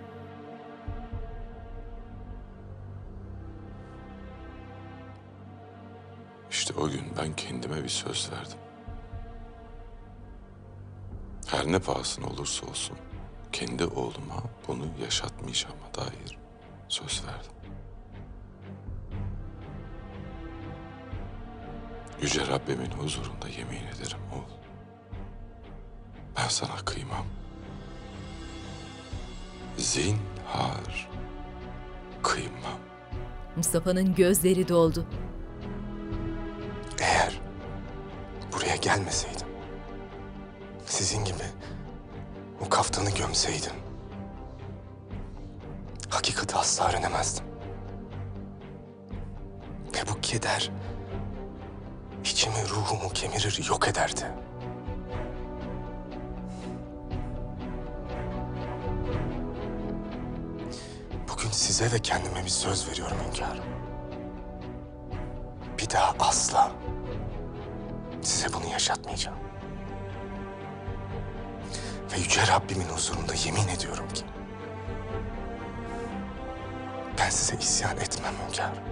İşte o gün ben kendime bir söz verdim. Her ne pahasına olursa olsun kendi oğluma bunu yaşatmayacağıma dair söz verdim. Yüce Rabbimin huzurunda yemin ederim oğul. Ben sana kıymam. Zinhar kıymam. Mustafa'nın gözleri doldu. Eğer buraya gelmeseydim, sizin gibi o kaftanı gömseydim, hakikati asla öğrenemezdim. Ve bu keder içimi, ruhumu kemirir, yok ederdi. Bugün size ve kendime bir söz veriyorum hünkârım. Bir daha asla size bunu yaşatmayacağım. Ve Yüce Rabbimin huzurunda yemin ediyorum ki... ...ben size isyan etmem hünkârım.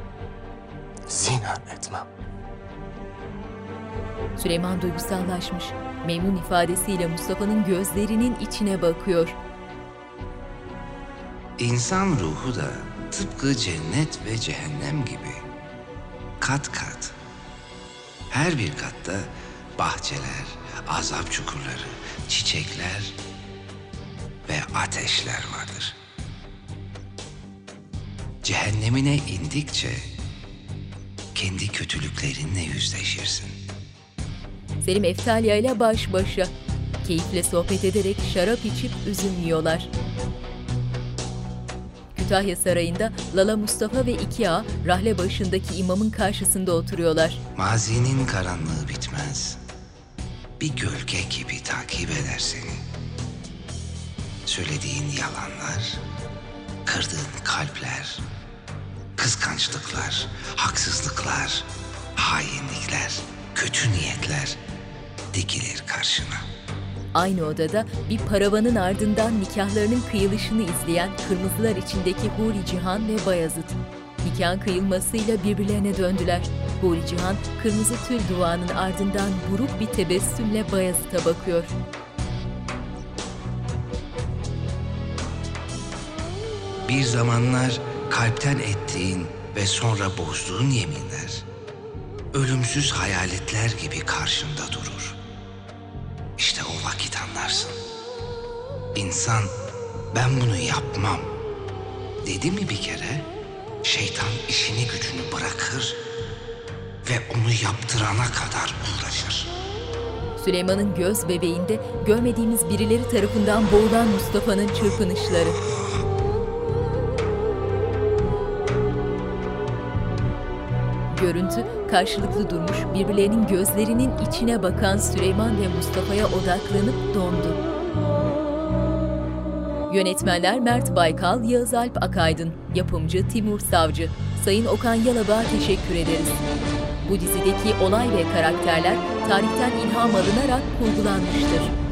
Zinhar etmem. Süleyman duygusallaşmış. Memnun ifadesiyle Mustafa'nın gözlerinin içine bakıyor. İnsan ruhu da tıpkı cennet ve cehennem gibi kat kat. Her bir katta bahçeler, azap çukurları, çiçekler ve ateşler vardır. cehennemine indikçe kendi kötülüklerinle yüzleşirsin. Selim Eftalya ile baş başa. Keyifle sohbet ederek şarap içip üzüm yiyorlar. Kütahya Sarayı'nda Lala Mustafa ve iki ağa rahle başındaki imamın karşısında oturuyorlar. Mazinin karanlığı bitmez. Bir gölge gibi takip eder seni. Söylediğin yalanlar, kırdığın kalpler, kıskançlıklar, haksızlıklar, hainlikler, kötü niyetler dikilir karşına. Aynı odada bir paravanın ardından nikahlarının kıyılışını izleyen kırmızılar içindeki Huri Cihan ve Bayazıt. Nikahın kıyılmasıyla birbirlerine döndüler. Huri Cihan kırmızı tül duanın ardından buruk bir tebessümle Bayazıt'a bakıyor. Bir zamanlar kalpten ettiğin ve sonra bozduğun yeminler, ölümsüz hayaletler gibi karşında durur. İnsan ben bunu yapmam dedi mi bir kere şeytan işini gücünü bırakır ve onu yaptırana kadar uğraşır. Süleyman'ın göz bebeğinde görmediğimiz birileri tarafından boğulan Mustafa'nın çırpınışları. Görüntü karşılıklı durmuş, birbirlerinin gözlerinin içine bakan Süleyman ve Mustafa'ya odaklanıp dondu. Yönetmenler Mert Baykal, Yağız Alp Akaydın, yapımcı Timur Savcı. Sayın Okan Yalabağ'a teşekkür ederiz. Bu dizideki olay ve karakterler tarihten ilham alınarak kurgulanmıştır.